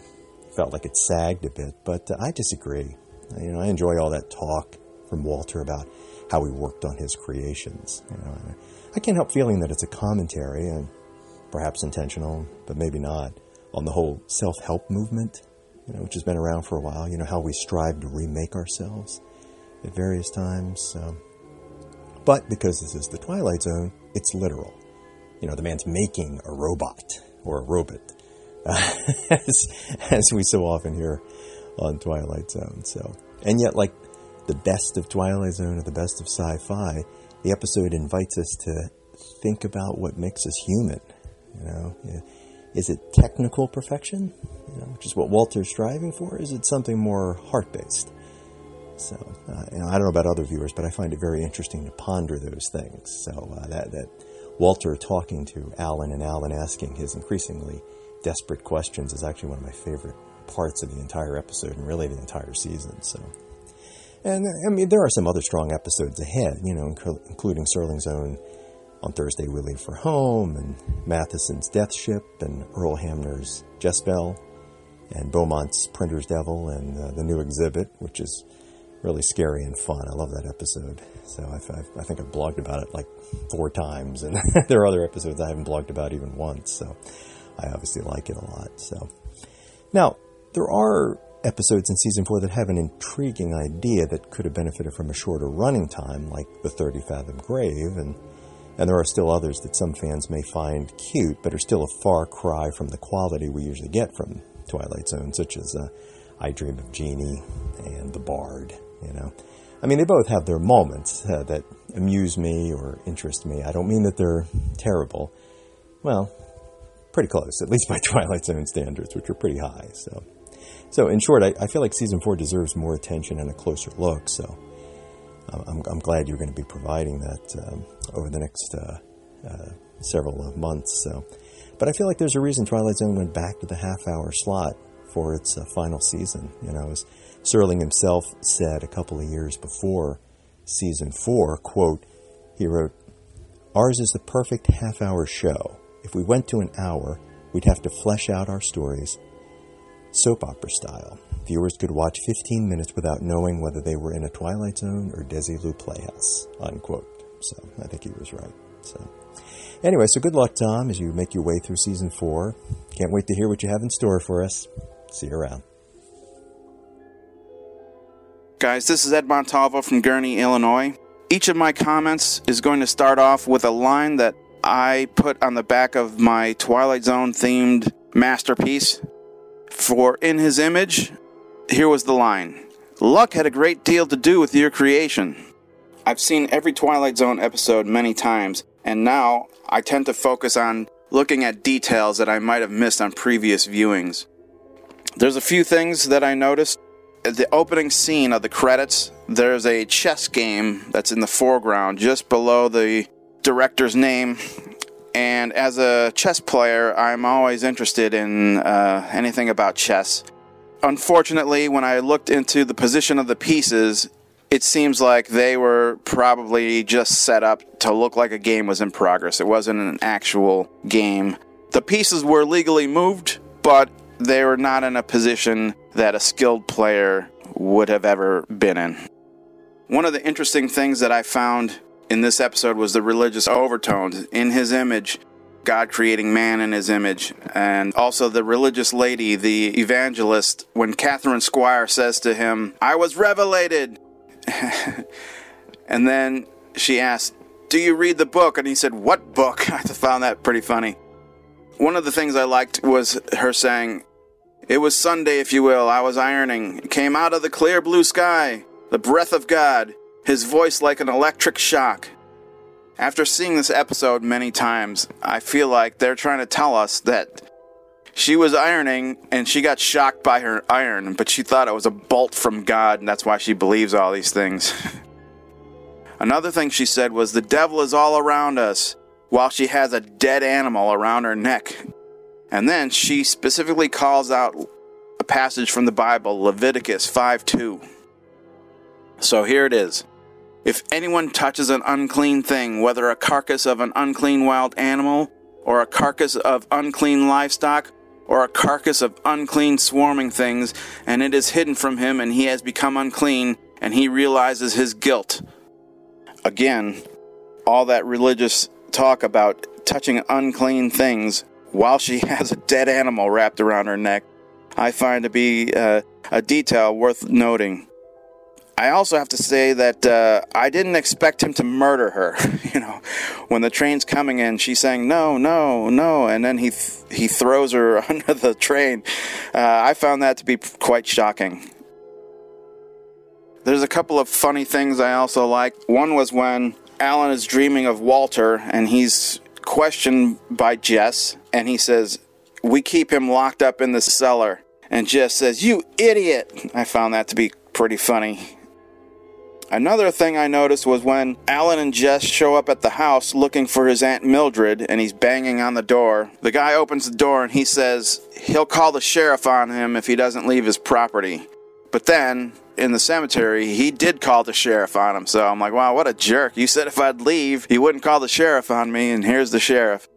felt like it sagged a bit. But uh, I disagree. You know, I enjoy all that talk, from Walter about how he worked on his creations. You know, I can't help feeling that it's a commentary, and perhaps intentional, but maybe not, on the whole self-help movement, you know, which has been around for a while. You know how we strive to remake ourselves at various times. But because this is the Twilight Zone, it's literal. You know, the man's making a robot or a robot, uh, as, as we so often hear on Twilight Zone. So, and yet, like the best of Twilight Zone or the best of sci-fi, the episode invites us to think about what makes us human. You know, is it technical perfection, you know, which is what Walter's striving for? Is it something more heart-based? So, uh, I don't know about other viewers, but I find it very interesting to ponder those things. So uh, that that Walter talking to Alan and Alan asking his increasingly desperate questions is actually one of my favorite parts of the entire episode and really the entire season. So. And I mean, there are some other strong episodes ahead, you know, including Serling's own On Thursday We Leave for Home, and Matheson's Death Ship, and Earl Hamner's Jess-Belle, and Beaumont's Printer's Devil, and uh, the new exhibit, which is really scary and fun. I love that episode. So I, I think I've blogged about it like four times, and there are other episodes I haven't blogged about even once. So I obviously like it a lot. So now there are episodes in season four that have an intriguing idea that could have benefited from a shorter running time, like the 30 Fathom Grave, and and there are still others that some fans may find cute, but are still a far cry from the quality we usually get from Twilight Zone, such as uh, I Dream of Genie and The Bard. You know, I mean, they both have their moments uh, that amuse me or interest me. I don't mean that they're terrible. Well, pretty close, at least by Twilight Zone standards, which are pretty high. So. So, in short, I, I, feel like season four deserves more attention and a closer look. So, I'm, I'm glad you're going to be providing that um, over the next uh, uh, several months. So, but I feel like there's a reason Twilight Zone went back to the half-hour slot for its uh, final season. You know, as Serling himself said a couple of years before season four, quote, he wrote, "Ours is the perfect half-hour show. If we went to an hour, we'd have to flesh out our stories." soap opera style. Viewers could watch 15 minutes without knowing whether they were in a Twilight Zone or Desilu Playhouse. Unquote. So I think he was right. So anyway, so good luck, Tom, as you make your way through season four. Can't wait to hear what you have in store for us. See you around. Guys, this is Ed Montalvo from Gurnee, Illinois. Each of my comments is going to start off with a line that I put on the back of my Twilight Zone themed masterpiece. For in his image, here was the line Luck had a great deal to do with your creation. I've seen every Twilight Zone episode many times, and now I tend to focus on looking at details that I might have missed on previous viewings. There's a few things that I noticed. The opening scene of the credits, there's a chess game that's in the foreground just below the director's name and as a chess player, I'm always interested in uh, anything about chess. Unfortunately, when I looked into the position of the pieces, it seems like they were probably just set up to look like a game was in progress. It wasn't an actual game. The pieces were legally moved, but they were not in a position that a skilled player would have ever been in. One of the interesting things that I found in this episode was the religious overtones in his image. God creating man in his image, and also the religious lady, the evangelist, when Katherine Squire says to him, I was revelated. and then she asked, Do you read the book? And he said, What book? I found that pretty funny. One of the things I liked was her saying, It was Sunday, if you will. I was ironing. It came out of the clear blue sky, the breath of God his voice like an electric shock. After seeing this episode many times, I feel like they're trying to tell us that she was ironing and she got shocked by her iron, but she thought it was a bolt from God, and that's why she believes all these things. Another thing she said was, The devil is all around us, while she has a dead animal around her neck. And then she specifically calls out a passage from the Bible, Leviticus 5 2. So here it is. If anyone touches an unclean thing, whether a carcass of an unclean wild animal, or a carcass of unclean livestock, or a carcass of unclean swarming things, and it is hidden from him, and he has become unclean, and he realizes his guilt. Again, all that religious talk about touching unclean things while she has a dead animal wrapped around her neck, I find to be uh, a detail worth noting. I also have to say that uh, I didn't expect him to murder her. you know, when the train's coming in, she's saying no, no, no, and then he th- he throws her under the train. Uh, I found that to be quite shocking. There's a couple of funny things I also like. One was when Alan is dreaming of Walter, and he's questioned by Jess, and he says, "We keep him locked up in the cellar." And Jess says, "You idiot!" I found that to be pretty funny. Another thing I noticed was when Alan and Jess show up at the house looking for his Aunt Mildred and he's banging on the door. The guy opens the door and he says he'll call the sheriff on him if he doesn't leave his property. But then in the cemetery, he did call the sheriff on him. So I'm like, wow, what a jerk. You said if I'd leave, he wouldn't call the sheriff on me, and here's the sheriff.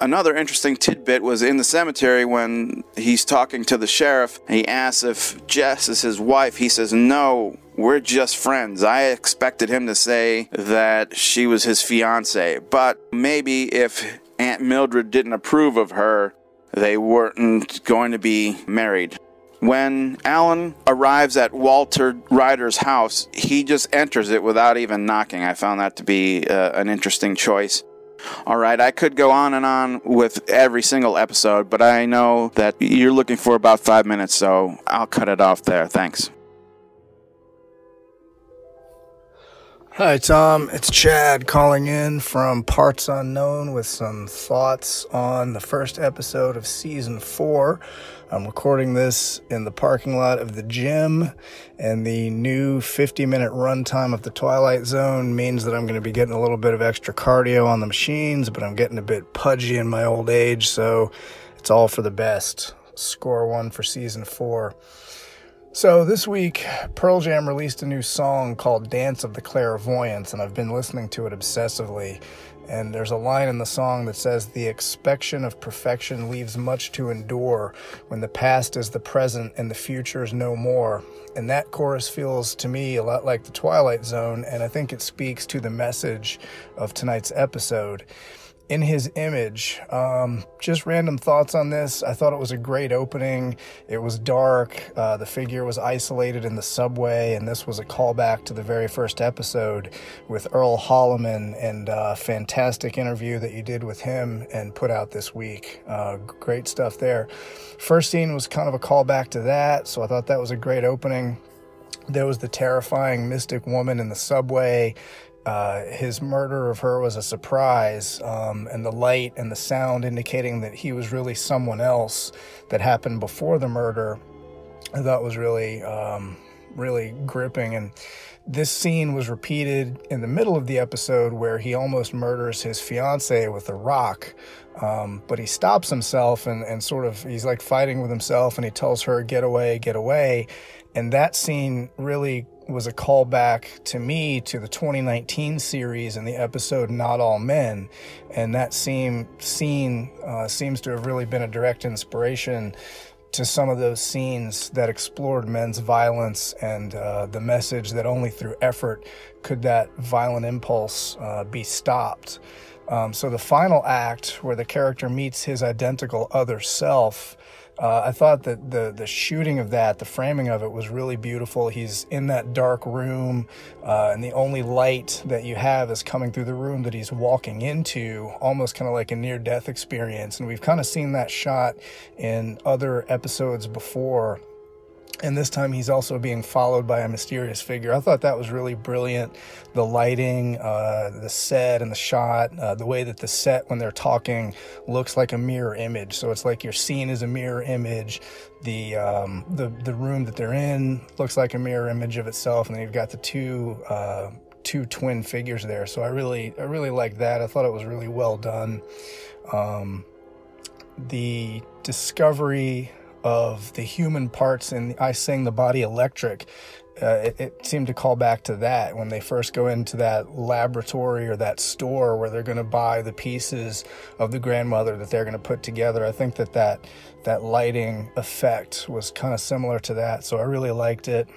Another interesting tidbit was in the cemetery when he's talking to the sheriff. He asks if Jess is his wife. He says, No, we're just friends. I expected him to say that she was his fiance, but maybe if Aunt Mildred didn't approve of her, they weren't going to be married. When Alan arrives at Walter Ryder's house, he just enters it without even knocking. I found that to be uh, an interesting choice. All right, I could go on and on with every single episode, but I know that you're looking for about five minutes, so I'll cut it off there. Thanks. Hi, Tom. It's Chad calling in from Parts Unknown with some thoughts on the first episode of season four. I'm recording this in the parking lot of the gym, and the new 50 minute runtime of the Twilight Zone means that I'm going to be getting a little bit of extra cardio on the machines, but I'm getting a bit pudgy in my old age, so it's all for the best. Score one for season four. So this week, Pearl Jam released a new song called Dance of the Clairvoyants, and I've been listening to it obsessively. And there's a line in the song that says, The expectation of perfection leaves much to endure when the past is the present and the future is no more. And that chorus feels to me a lot like the Twilight Zone, and I think it speaks to the message of tonight's episode in his image. Um, just random thoughts on this. I thought it was a great opening. It was dark. Uh, the figure was isolated in the subway, and this was a callback to the very first episode with Earl Holliman and a fantastic interview that you did with him and put out this week. Uh, great stuff there. First scene was kind of a callback to that, so I thought that was a great opening. There was the terrifying mystic woman in the subway uh, his murder of her was a surprise, um, and the light and the sound indicating that he was really someone else that happened before the murder, I thought was really, um, really gripping. And this scene was repeated in the middle of the episode where he almost murders his fiance with a rock. Um, but he stops himself and, and sort of he's like fighting with himself and he tells her, Get away, get away. And that scene really was a callback to me to the 2019 series and the episode Not All Men. And that scene uh, seems to have really been a direct inspiration to some of those scenes that explored men's violence and uh, the message that only through effort could that violent impulse uh, be stopped. Um, so the final act, where the character meets his identical other self, uh, I thought that the the shooting of that, the framing of it, was really beautiful. He's in that dark room, uh, and the only light that you have is coming through the room that he's walking into, almost kind of like a near death experience. And we've kind of seen that shot in other episodes before and this time he's also being followed by a mysterious figure. I thought that was really brilliant. The lighting, uh, the set, and the shot, uh, the way that the set, when they're talking, looks like a mirror image. So it's like your scene is a mirror image. The um, the the room that they're in looks like a mirror image of itself, and then you've got the two. Uh, two twin figures there so i really i really like that i thought it was really well done um, the discovery of the human parts in I Sing the Body Electric. Uh, it, it, seemed to call back to that when they first go into that laboratory or that store where they're going to buy the pieces of the grandmother that they're going to put together. I think that that, that lighting effect was kind of similar to that, so I really liked it.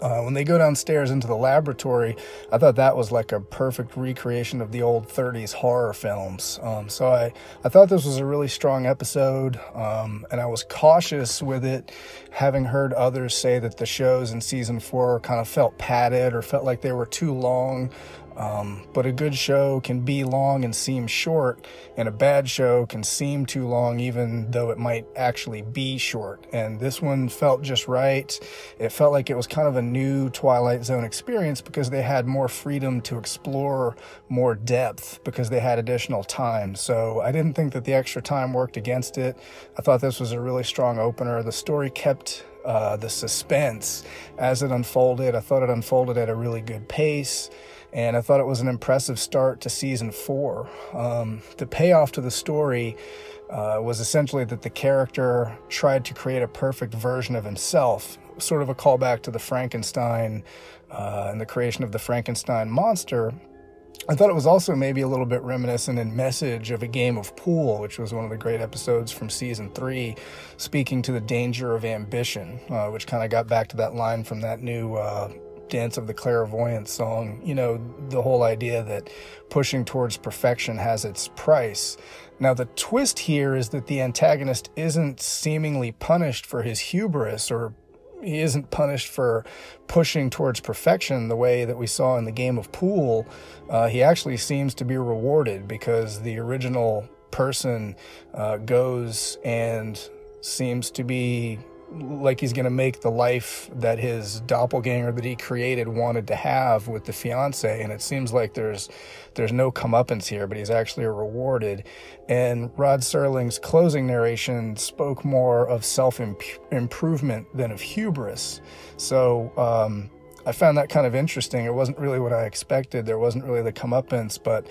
Uh, when they go downstairs into the laboratory, I thought that was like a perfect recreation of the old 30s horror films. Um, so I, I thought this was a really strong episode, um, and I was cautious with it, having heard others say that the shows in season four kind of felt padded or felt like they were too long. Um, but a good show can be long and seem short, and a bad show can seem too long, even though it might actually be short. And this one felt just right. It felt like it was kind of a new Twilight Zone experience because they had more freedom to explore more depth because they had additional time. So I didn't think that the extra time worked against it. I thought this was a really strong opener. The story kept uh, the suspense as it unfolded. I thought it unfolded at a really good pace and I thought it was an impressive start to season four. Um, the payoff to the story uh, was essentially that the character tried to create a perfect version of himself, sort of a callback to the Frankenstein uh, and the creation of the Frankenstein monster. I thought it was also maybe a little bit reminiscent in message of a game of pool, which was one of the great episodes from season three, speaking to the danger of ambition, uh, which kind of got back to that line from that new uh, Dance of the Clairvoyant song, you know, the whole idea that pushing towards perfection has its price. Now, the twist here is that the antagonist isn't seemingly punished for his hubris or he isn't punished for pushing towards perfection the way that we saw in the game of pool. Uh, he actually seems to be rewarded because the original person uh, goes and seems to be like he's going to make the life that his doppelganger that he created wanted to have with the fiance and it seems like there's there's no comeuppance here but he's actually rewarded and rod serling's closing narration spoke more of self-improvement than of hubris so um, I found that kind of interesting. It wasn't really what I expected. There wasn't really the comeuppance, but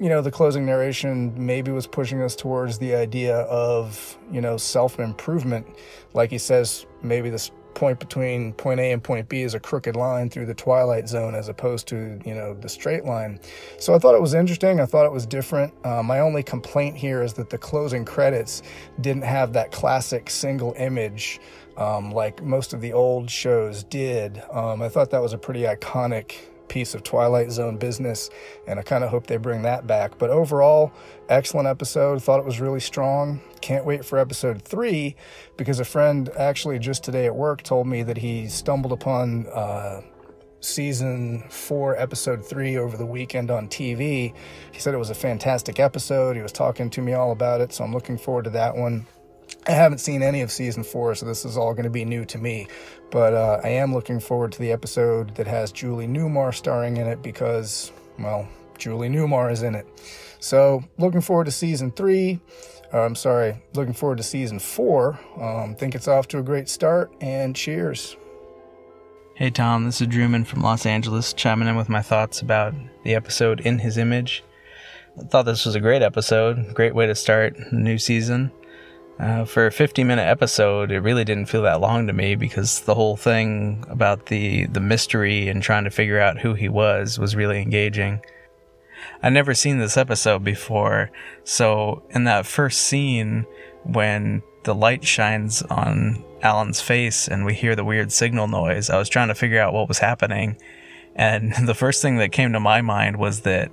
you know, the closing narration maybe was pushing us towards the idea of, you know, self improvement. Like he says, maybe this point between point A and point B is a crooked line through the twilight zone as opposed to, you know, the straight line. So I thought it was interesting. I thought it was different. Uh, my only complaint here is that the closing credits didn't have that classic single image um, like most of the old shows did. Um, I thought that was a pretty iconic piece of Twilight Zone business, and I kind of hope they bring that back. But overall, excellent episode. Thought it was really strong. Can't wait for episode three because a friend actually just today at work told me that he stumbled upon. Uh, season four, episode three over the weekend on TV. He said it was a fantastic episode. He was talking to me all about it, so I'm looking forward to that one. I haven't seen any of season four, so this is all going to be new to me. But uh, I am looking forward to the episode that has Julie Newmar starring in it because, well, Julie Newmar is in it. So looking forward to season three. Uh, I'm sorry, looking forward to season four. Um, think it's off to a great start, and cheers. Hey Tom, this is Drewman from Los Angeles, chiming in with my thoughts about the episode In His Image. I thought this was a great episode, great way to start new season. Uh, for a 50 minute episode, it really didn't feel that long to me because the whole thing about the, the mystery and trying to figure out who he was was really engaging. I'd never seen this episode before, so in that first scene, when the light shines on Alan's face and we hear the weird signal noise, I was trying to figure out what was happening. And the first thing that came to my mind was that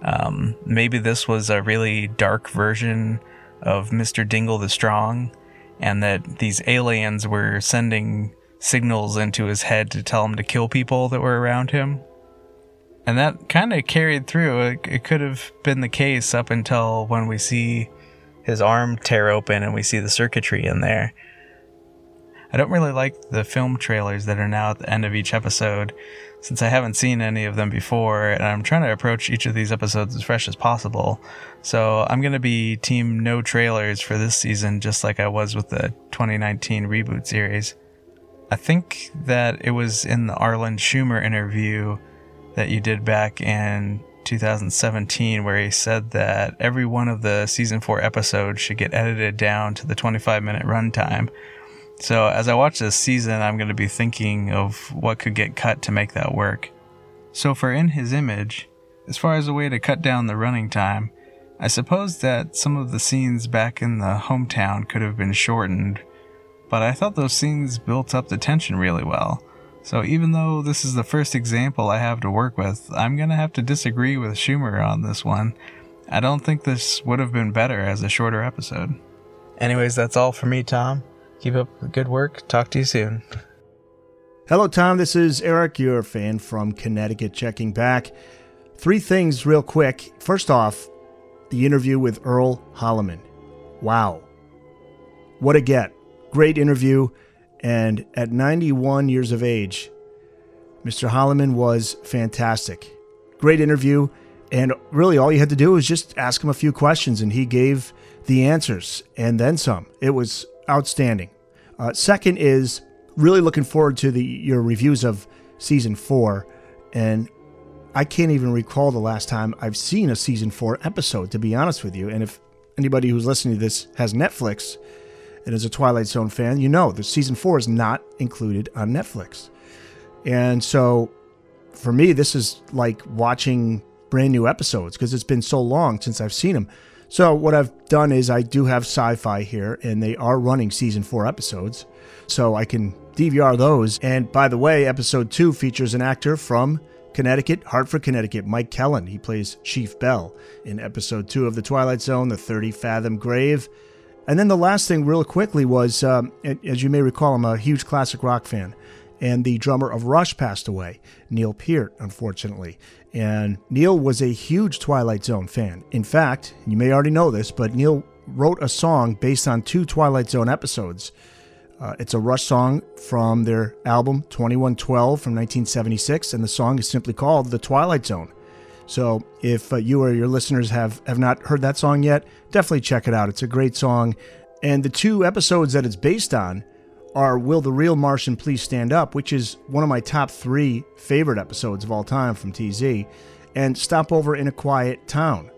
um, maybe this was a really dark version of Mr. Dingle the Strong, and that these aliens were sending signals into his head to tell him to kill people that were around him. And that kind of carried through. It, it could have been the case up until when we see his arm tear open and we see the circuitry in there. I don't really like the film trailers that are now at the end of each episode since I haven't seen any of them before, and I'm trying to approach each of these episodes as fresh as possible. So I'm going to be team no trailers for this season, just like I was with the 2019 reboot series. I think that it was in the Arlen Schumer interview that you did back in 2017 where he said that every one of the season 4 episodes should get edited down to the 25 minute runtime so as I watch this season, I'm going to be thinking of what could get cut to make that work. So for In His Image, as far as a way to cut down the running time, I suppose that some of the scenes back in the hometown could have been shortened, but I thought those scenes built up the tension really well. So even though this is the first example I have to work with, I'm going to have to disagree with Schumer on this one. I don't think this would have been better as a shorter episode. Anyways, that's all for me, Tom. Keep up the good work. Talk to you soon. Hello, Tom. This is Eric, your fan from Connecticut, checking back. Three things, real quick. First off, the interview with Earl Holliman. Wow. What a get. Great interview. And at 91 years of age, Mr. Holliman was fantastic. Great interview. And really, all you had to do was just ask him a few questions, and he gave the answers and then some. It was outstanding. Uh, second is really looking forward to the your reviews of season four, and I can't even recall the last time I've seen a season four episode, to be honest with you. And if anybody who's listening to this has Netflix and is a Twilight Zone fan, you know that season four is not included on Netflix. And so for me, this is like watching brand new episodes because it's been so long since I've seen them. So what I've done is I do have sci-fi here, and they are running season four episodes, so I can DVR those. And by the way, episode two features an actor from Connecticut, Hartford, Connecticut, Mike Kellin. He plays Chief Bell in episode two of The Twilight Zone, The 30 Fathom Grave. And then the last thing, real quickly, was um, as you may recall, I'm a huge classic rock fan. And the drummer of Rush passed away, Neil Peart, unfortunately. And Neil was a huge Twilight Zone fan. In fact, you may already know this, but Neil wrote a song based on two Twilight Zone episodes. Uh, it's a Rush song from their album 2112 from 1976, and the song is simply called The Twilight Zone. So if uh, you or your listeners have, have not heard that song yet, definitely check it out. It's a great song. And the two episodes that it's based on are Will the Real Martian Please Stand Up, which is one of my top three favorite episodes of all time from TZ, and Stop Over in a Quiet Town.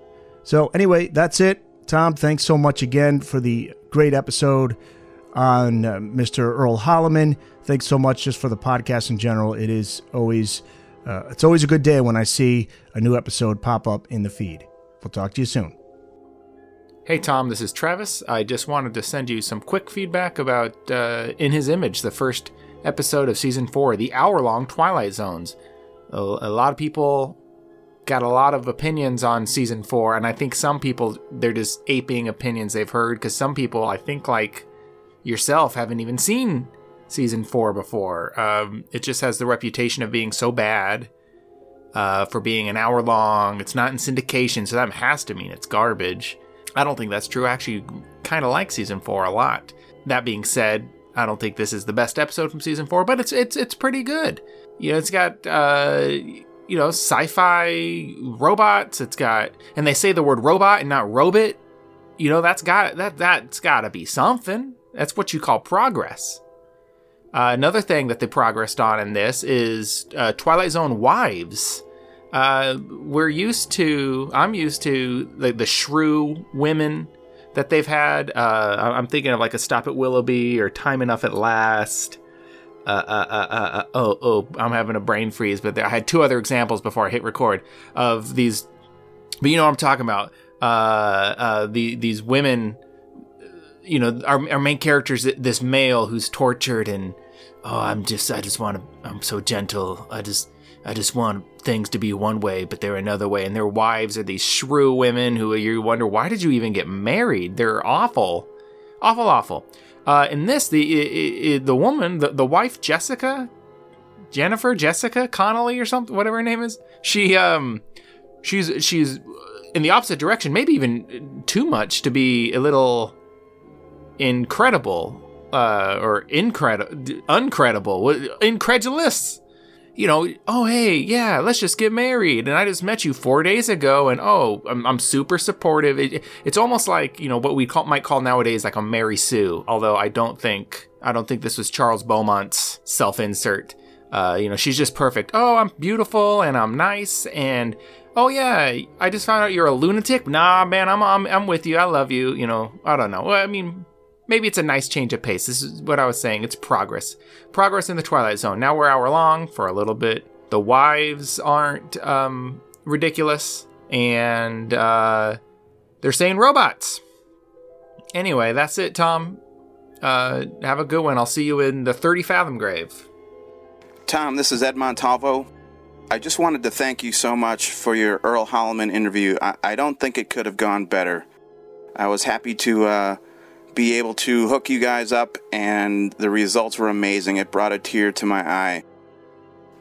So, anyway, that's it. Tom, thanks so much again for the great episode on uh, Mr. Earl Holliman. Thanks so much just for the podcast in general. It is always uh, it's always a good day when I see a new episode pop up in the feed. We'll talk to you soon. Hey Tom, this is Travis. I just wanted to send you some quick feedback about uh, In His Image, the first episode of season four, the hour-long Twilight Zones. A, a lot of people got a lot of opinions on season four, and I think some people they're just aping opinions they've heard because some people I think like yourself haven't even seen season four before. Um, it just has the reputation of being so bad uh, for being an hour long. It's not in syndication, so that has to mean it's garbage. I don't think that's true. I actually kind of like season four a lot. That being said, I don't think this is the best episode from season four, but it's it's it's pretty good. You know, it's got uh, you know sci-fi robots. It's got and they say the word robot and not robot. You know, that's got that that's got to be something. That's what you call progress. Uh, another thing that they progressed on in this is uh, Twilight Zone wives. Uh, we're used to, I'm used to the, the shrew women that they've had. Uh, I'm thinking of like a Stop at Willoughby or Time Enough at Last. Uh, uh, oh, oh, I'm having a brain freeze, but I had two other examples before I hit record of these. But you know what I'm talking about. the these women you know, our, our main character is this male who's tortured and, oh, I'm just, I just want to, I'm so gentle. I just, I just want things to be one way, but they're another way. And their wives are these shrew women who you wonder, why did you even get married? They're awful. Awful, awful. Uh, in this, the the woman, the, the wife, Jessica, Jennifer, Jessica Connolly or something, whatever her name is, she, um, she's, she's in the opposite direction, maybe even too much to be a little incredible uh, or incredible, uncredible, incredulous. You know, oh hey, yeah, let's just get married. And I just met you four days ago, and oh, I'm, I'm super supportive. It, it's almost like you know what we call, might call nowadays like a Mary Sue. Although I don't think I don't think this was Charles Beaumont's self-insert. Uh, you know, she's just perfect. Oh, I'm beautiful and I'm nice and oh yeah, I just found out you're a lunatic. Nah, man, I'm I'm I'm with you. I love you. You know, I don't know. Well, I mean, maybe it's a nice change of pace. This is what I was saying. It's progress. Progress in the Twilight Zone. Now we're hour long for a little bit. The wives aren't um, ridiculous, and uh, they're saying robots. Anyway, that's it, Tom. Uh, have a good one. I'll see you in the 30 Fathom Grave. Tom, this is Ed Montalvo. I just wanted to thank you so much for your Earl Holliman interview. I, I don't think it could have gone better. I was happy to uh, be able to hook you guys up, and the results were amazing. It brought a tear to my eye.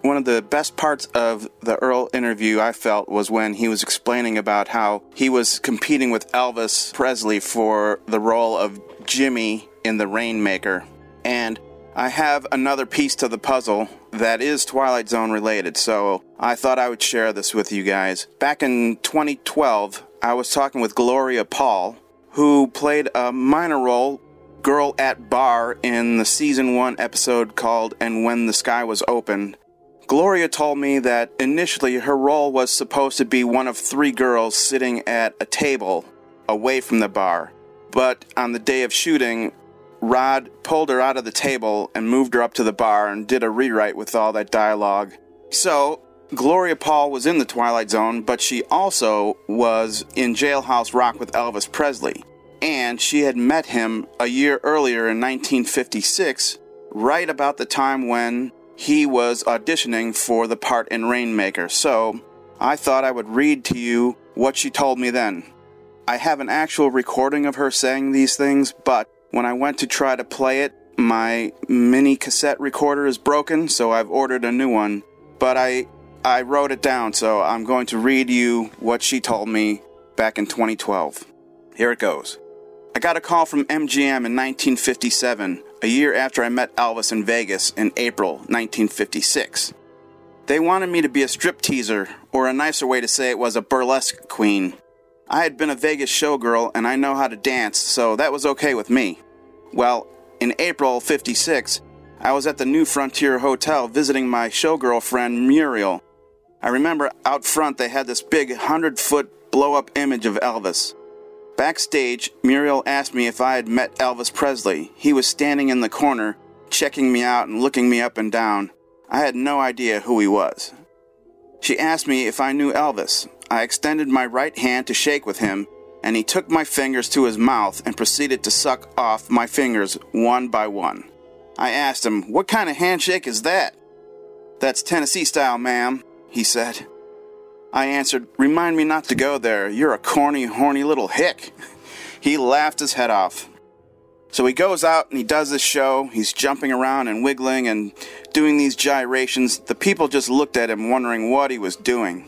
One of the best parts of the Earl interview I felt was when he was explaining about how he was competing with Elvis Presley for the role of Jimmy in The Rainmaker. And I have another piece to the puzzle that is Twilight Zone related, so I thought I would share this with you guys. Back in 2012, I was talking with Gloria Paul, who played a minor role, girl at bar, in the season one episode called And When the Sky Was Opened. Gloria told me that initially her role was supposed to be one of three girls sitting at a table away from the bar. But on the day of shooting, Rod pulled her out of the table and moved her up to the bar and did a rewrite with all that dialogue. So, Gloria Paul was in the Twilight Zone, but she also was in Jailhouse Rock with Elvis Presley. And she had met him a year earlier in 1956, right about the time when he was auditioning for the part in Rainmaker. So, I thought I would read to you what she told me then. I have an actual recording of her saying these things, but when I went to try to play it, my mini cassette recorder is broken, so I've ordered a new one. But I I wrote it down, so I'm going to read you what she told me back in 2012. Here it goes. I got a call from MGM in 1957, a year after I met Elvis in Vegas in April 1956. They wanted me to be a strip teaser, or a nicer way to say it was a burlesque queen. I had been a Vegas showgirl and I know how to dance, so that was okay with me. Well, in April 56, I was at the New Frontier Hotel visiting my showgirl friend Muriel. I remember out front they had this big 100 foot blow up image of Elvis. Backstage, Muriel asked me if I had met Elvis Presley. He was standing in the corner, checking me out and looking me up and down. I had no idea who he was. She asked me if I knew Elvis. I extended my right hand to shake with him, and he took my fingers to his mouth and proceeded to suck off my fingers one by one. I asked him, What kind of handshake is that? That's Tennessee style, ma'am, he said. I answered, Remind me not to go there. You're a corny, horny little hick. He laughed his head off. So he goes out and he does this show. He's jumping around and wiggling and doing these gyrations. The people just looked at him, wondering what he was doing.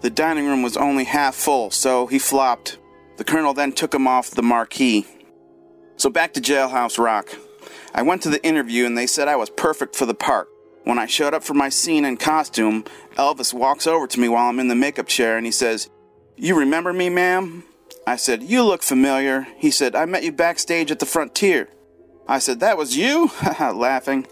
The dining room was only half full, so he flopped. The colonel then took him off the marquee. So back to Jailhouse Rock. I went to the interview and they said I was perfect for the part. When I showed up for my scene in costume, Elvis walks over to me while I'm in the makeup chair and he says, You remember me, ma'am? I said, You look familiar. He said, I met you backstage at the Frontier. I said, That was you? laughing.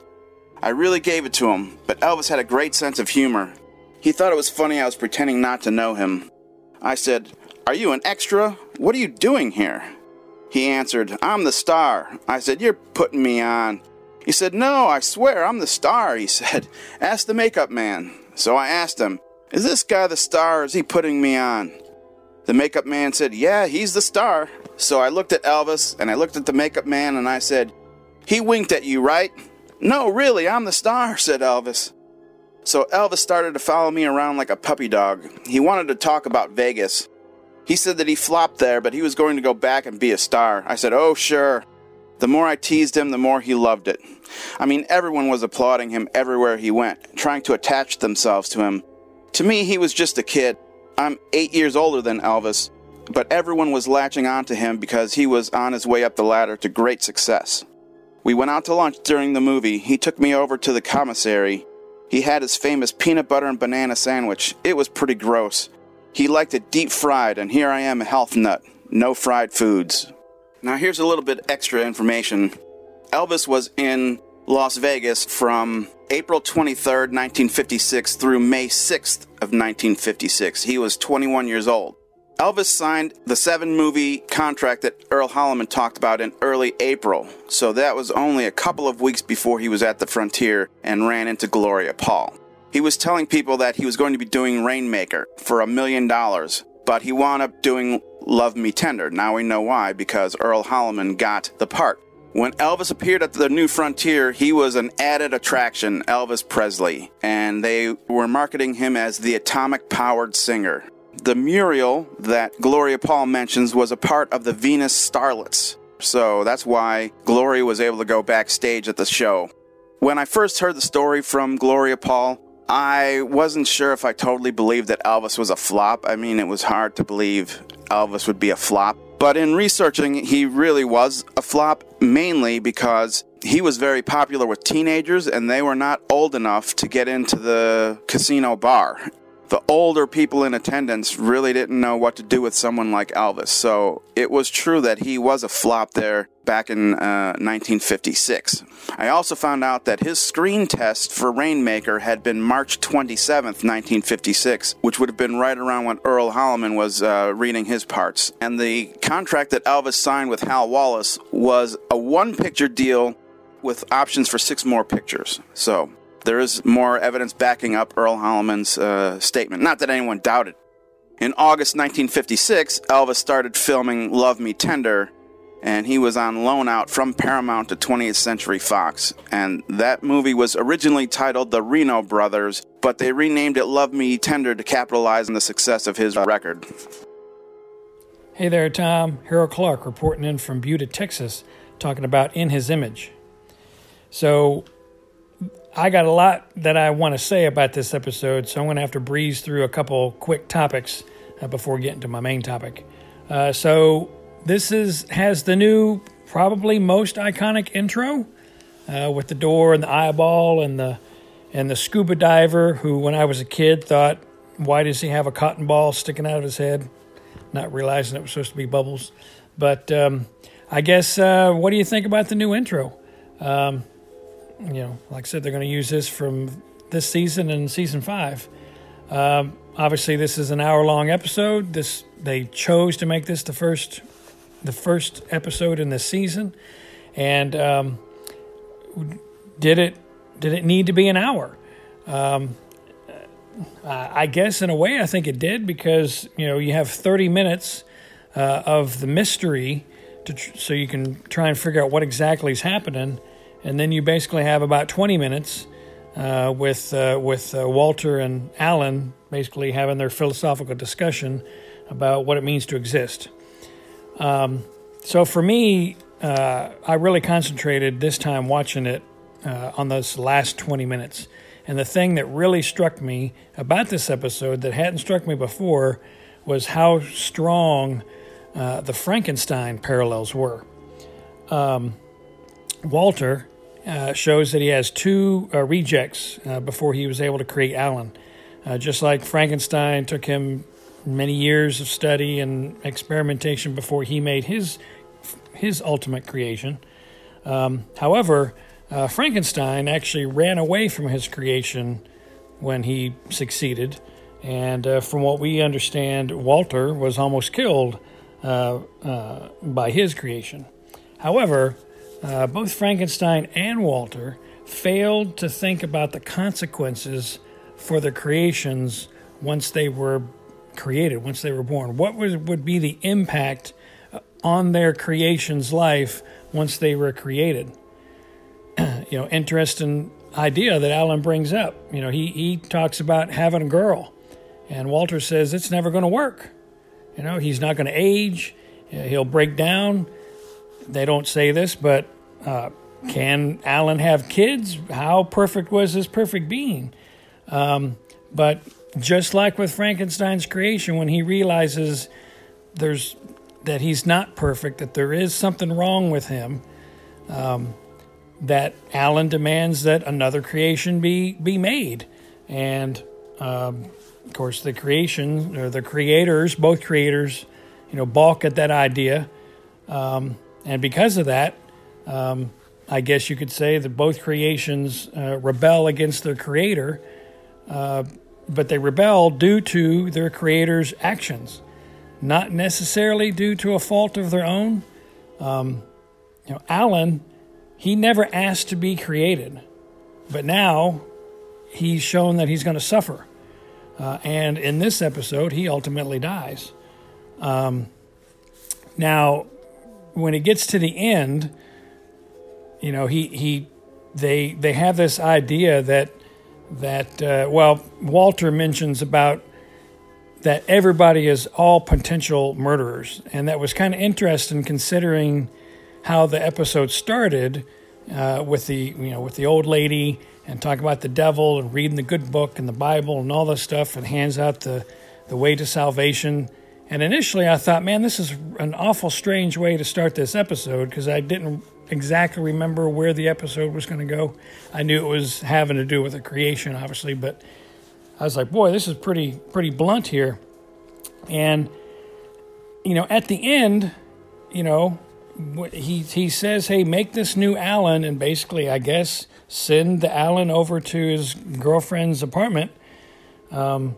I really gave it to him, but Elvis had a great sense of humor. He thought it was funny I was pretending not to know him. I said, Are you an extra? What are you doing here? He answered, I'm the star. I said, You're putting me on. He said, No, I swear, I'm the star, he said. Ask the makeup man. So I asked him, Is this guy the star is he putting me on? The makeup man said, Yeah, he's the star. So I looked at Elvis and I looked at the makeup man and I said, He winked at you, right? No, really, I'm the star, said Elvis. So Elvis started to follow me around like a puppy dog. He wanted to talk about Vegas. He said that he flopped there, but he was going to go back and be a star. I said, Oh, sure. The more I teased him, the more he loved it. I mean, everyone was applauding him everywhere he went, trying to attach themselves to him. To me, he was just a kid. I'm eight years older than Elvis, but everyone was latching onto him because he was on his way up the ladder to great success. We went out to lunch during the movie. He took me over to the commissary he had his famous peanut butter and banana sandwich. It was pretty gross. He liked it deep fried, and here I am a health nut. No fried foods. Now, here's a little bit extra information. Elvis was in Las Vegas from April 23rd, 1956 through May 6th of 1956. He was 21 years old. Elvis signed the seven movie contract that Earl Holliman talked about in early April, so that was only a couple of weeks before he was at the frontier and ran into Gloria Paul. He was telling people that he was going to be doing Rainmaker for a million dollars, but he wound up doing Love Me Tender. Now we know why, because Earl Holliman got the part. When Elvis appeared at the New Frontier, he was an added attraction, Elvis Presley, and they were marketing him as the atomic powered singer. The Muriel that Gloria Paul mentions was a part of the Venus Starlets, so that's why Gloria was able to go backstage at the show. When I first heard the story from Gloria Paul, I wasn't sure if I totally believed that Elvis was a flop. I mean, it was hard to believe Elvis would be a flop. But in researching, he really was a flop, mainly because he was very popular with teenagers and they were not old enough to get into the casino bar. The older people in attendance really didn't know what to do with someone like Elvis, so it was true that he was a flop there back in uh, 1956. I also found out that his screen test for Rainmaker had been March 27th, 1956, which would have been right around when Earl Holliman was uh, reading his parts. And the contract that Elvis signed with Hal Wallis was a one picture deal with options for six more pictures. So there is more evidence backing up Earl Holliman's uh, statement. Not that anyone doubted. In August 1956, Elvis started filming Love Me Tender, and he was on loan out from Paramount to 20th Century Fox. And that movie was originally titled The Reno Brothers, but they renamed it Love Me Tender to capitalize on the success of his record. Hey there, Tom. Harold Clark reporting in from Buda, Texas, talking about In His Image. So, I got a lot that I want to say about this episode, so I'm going to have to breeze through a couple quick topics uh, before getting to my main topic. Uh, so this is has the new, probably most iconic intro uh, with the door and the eyeball and the and the scuba diver who, when I was a kid, thought, why does he have a cotton ball sticking out of his head? Not realizing it was supposed to be bubbles. But um, I guess, uh, what do you think about the new intro? Um, you know, like I said, they're going to use this from this season and season five. Um, obviously, this is an hour-long episode. This they chose to make this the first, the first episode in this season, and um, did it did it need to be an hour? Um, I guess in a way, I think it did because you know you have 30 minutes uh, of the mystery to tr- so you can try and figure out what exactly is happening and then you basically have about 20 minutes uh, with uh, with uh, Walter and Alan basically having their philosophical discussion about what it means to exist. Um, so for me, uh, I really concentrated this time watching it uh, on those last 20 minutes. And the thing that really struck me about this episode that hadn't struck me before was how strong uh, the Frankenstein parallels were. Um, Walter uh, shows that he has two uh, rejects uh, before he was able to create Alan. Uh, just like Frankenstein took him many years of study and experimentation before he made his his ultimate creation. Um, however, uh, Frankenstein actually ran away from his creation when he succeeded, and from what we understand, Walter was almost killed by his creation. However, uh, both Frankenstein and Walter failed to think about the consequences for their creations once they were created, once they were born. What would, be the impact on their creation's life once they were created? you know, interesting idea that Alan brings up. You know, he, he talks about having a girl, and Walter says it's never going to work. You know, he's not going to age, he'll break down they don't say this, but uh, can Alan have kids? How perfect was this perfect being? Um, but just like with Frankenstein's creation, when he realizes there's that he's not perfect, that there is something wrong with him, um, that Alan demands that another creation be be made, and um, of course the creation or the creators, both creators, you know, balk at that idea. Um, and because of that, um, I guess you could say that both creations uh, rebel against their creator, uh, but they rebel due to their creator's actions, not necessarily due to a fault of their own. Um, you know, Alan, he never asked to be created, but now he's shown that he's going to suffer. Uh, and in this episode, he ultimately dies. Um, now, when it gets to the end, you know, he he they they have this idea that that uh, well, Walter mentions about that everybody is all potential murderers, and that was kind of interesting considering how the episode started uh, with the you know with the old lady and talking about the devil and reading the good book and the Bible and all this stuff and hands out the the way to salvation. And initially, I thought, man, this is an awful strange way to start this episode because I didn't exactly remember where the episode was going to go. I knew it was having to do with the creation, obviously, but I was like, boy, this is pretty pretty blunt here. And you know, at the end, you know, he he says, "Hey, make this new Alan," and basically, I guess, send the Alan over to his girlfriend's apartment, um,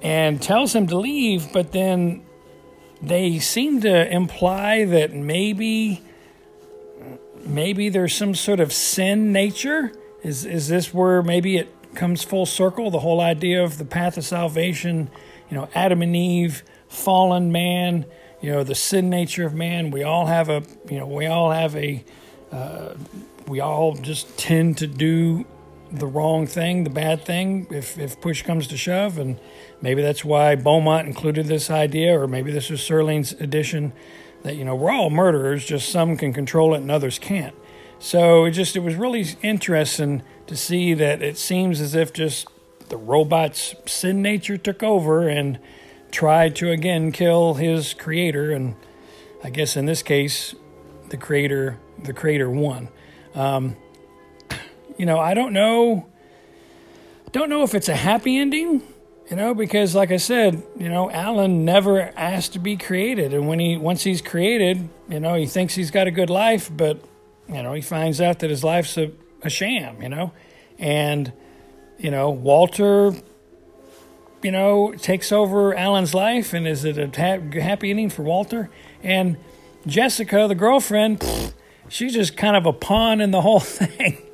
and tells him to leave. But then they seem to imply that maybe maybe there's some sort of sin nature. Is is this where maybe it comes full circle? The whole idea of the path of salvation, you know, Adam and Eve, fallen man you know the sin nature of man we all have a you know we all have a uh, we all just tend to do the wrong thing the bad thing if if push comes to shove and maybe that's why beaumont included this idea or maybe this was serling's addition that you know we're all murderers just some can control it and others can't so it just it was really interesting to see that it seems as if just the robot's sin nature took over and tried to again kill his creator, and I guess in this case, the creator the creator won. Um, you know, I don't know. Don't know if it's a happy ending. You know, because like I said, you know, Alan never asked to be created, and when he once he's created, you know, he thinks he's got a good life, but you know, he finds out that his life's a, a sham. You know, and you know, Walter you know, takes over Alan's life, and is it a ha- happy ending for Walter? And Jessica, the girlfriend, she's just kind of a pawn in the whole thing.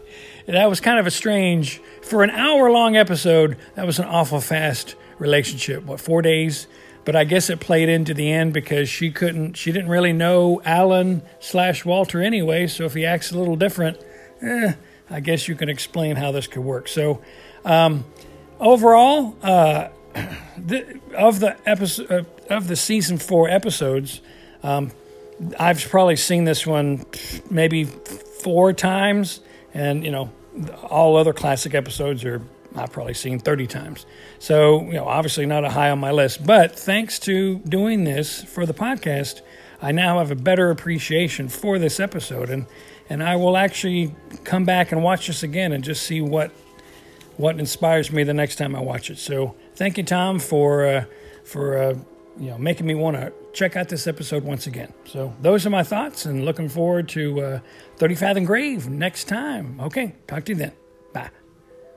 That was kind of a strange, for an hour long episode, that was an awful fast relationship. What, four days? But I guess it played into the end because she couldn't, she didn't really know Alan slash Walter anyway. So if he acts a little different, eh, I guess you can explain how this could work. So, um, overall, uh, the, of the episode uh, of the season four episodes, um, I've probably seen this one maybe four times, and you know, all other classic episodes are I've probably seen 30 times. So, you know, obviously not a high on my list, but thanks to doing this for the podcast, I now have a better appreciation for this episode and and I will actually come back and watch this again and just see what what inspires me the next time I watch it. So, thank you, Tom, for uh, for uh, you know making me want to check out this episode once again. So those are my thoughts, and looking forward to uh, Thirty Fathom Grave next time. Okay, talk to you then. Bye.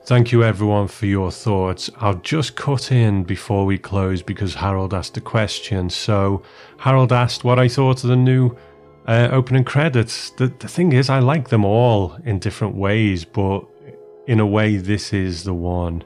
Thank you, everyone, for your thoughts. I'll just cut in before we close because Harold asked a question. So, Harold asked what I thought of the new uh, opening credits. The, the thing is, I like them all in different ways, but in a way, this is the one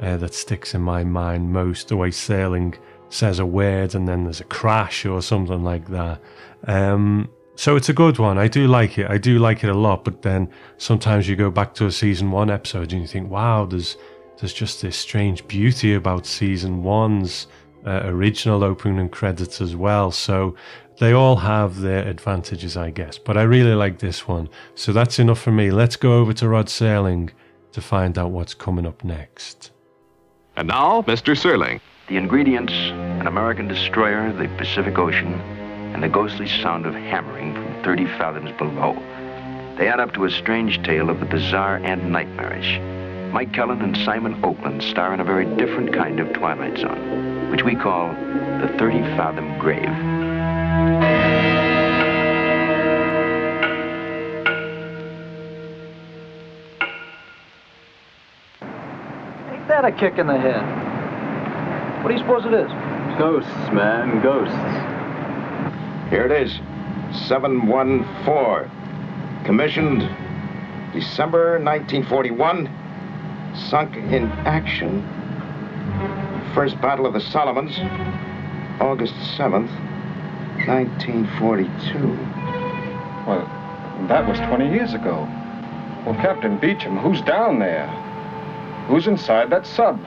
uh, that sticks in my mind most. The way Serling says a word and then there's a crash or something like that. Um, so it's a good one. I do like it. I do like it a lot. But then sometimes you go back to a season one episode and you think, wow, there's there's just this strange beauty about season one's uh, original opening and credits as well. So they all have their advantages, I guess. But I really like this one. So that's enough for me. Let's go over to Rod Serling to find out what's coming up next. And now, Mr. Serling. The ingredients an American destroyer, the Pacific Ocean, and the ghostly sound of hammering from 30 fathoms below. They add up to a strange tale of the bizarre and nightmarish. Mike Kellin and Simon Oakland star in a very different kind of Twilight Zone, which we call the 30 Fathom Grave. Ain't that a kick in the head? What do you suppose it is? Ghosts, man, ghosts. Here it is 714. Commissioned December 1941. Sunk in action. First Battle of the Solomons, August 7th, 1942. Well, That was 20 years ago. Well, Captain Beecham, who's down there? Who's inside that sub?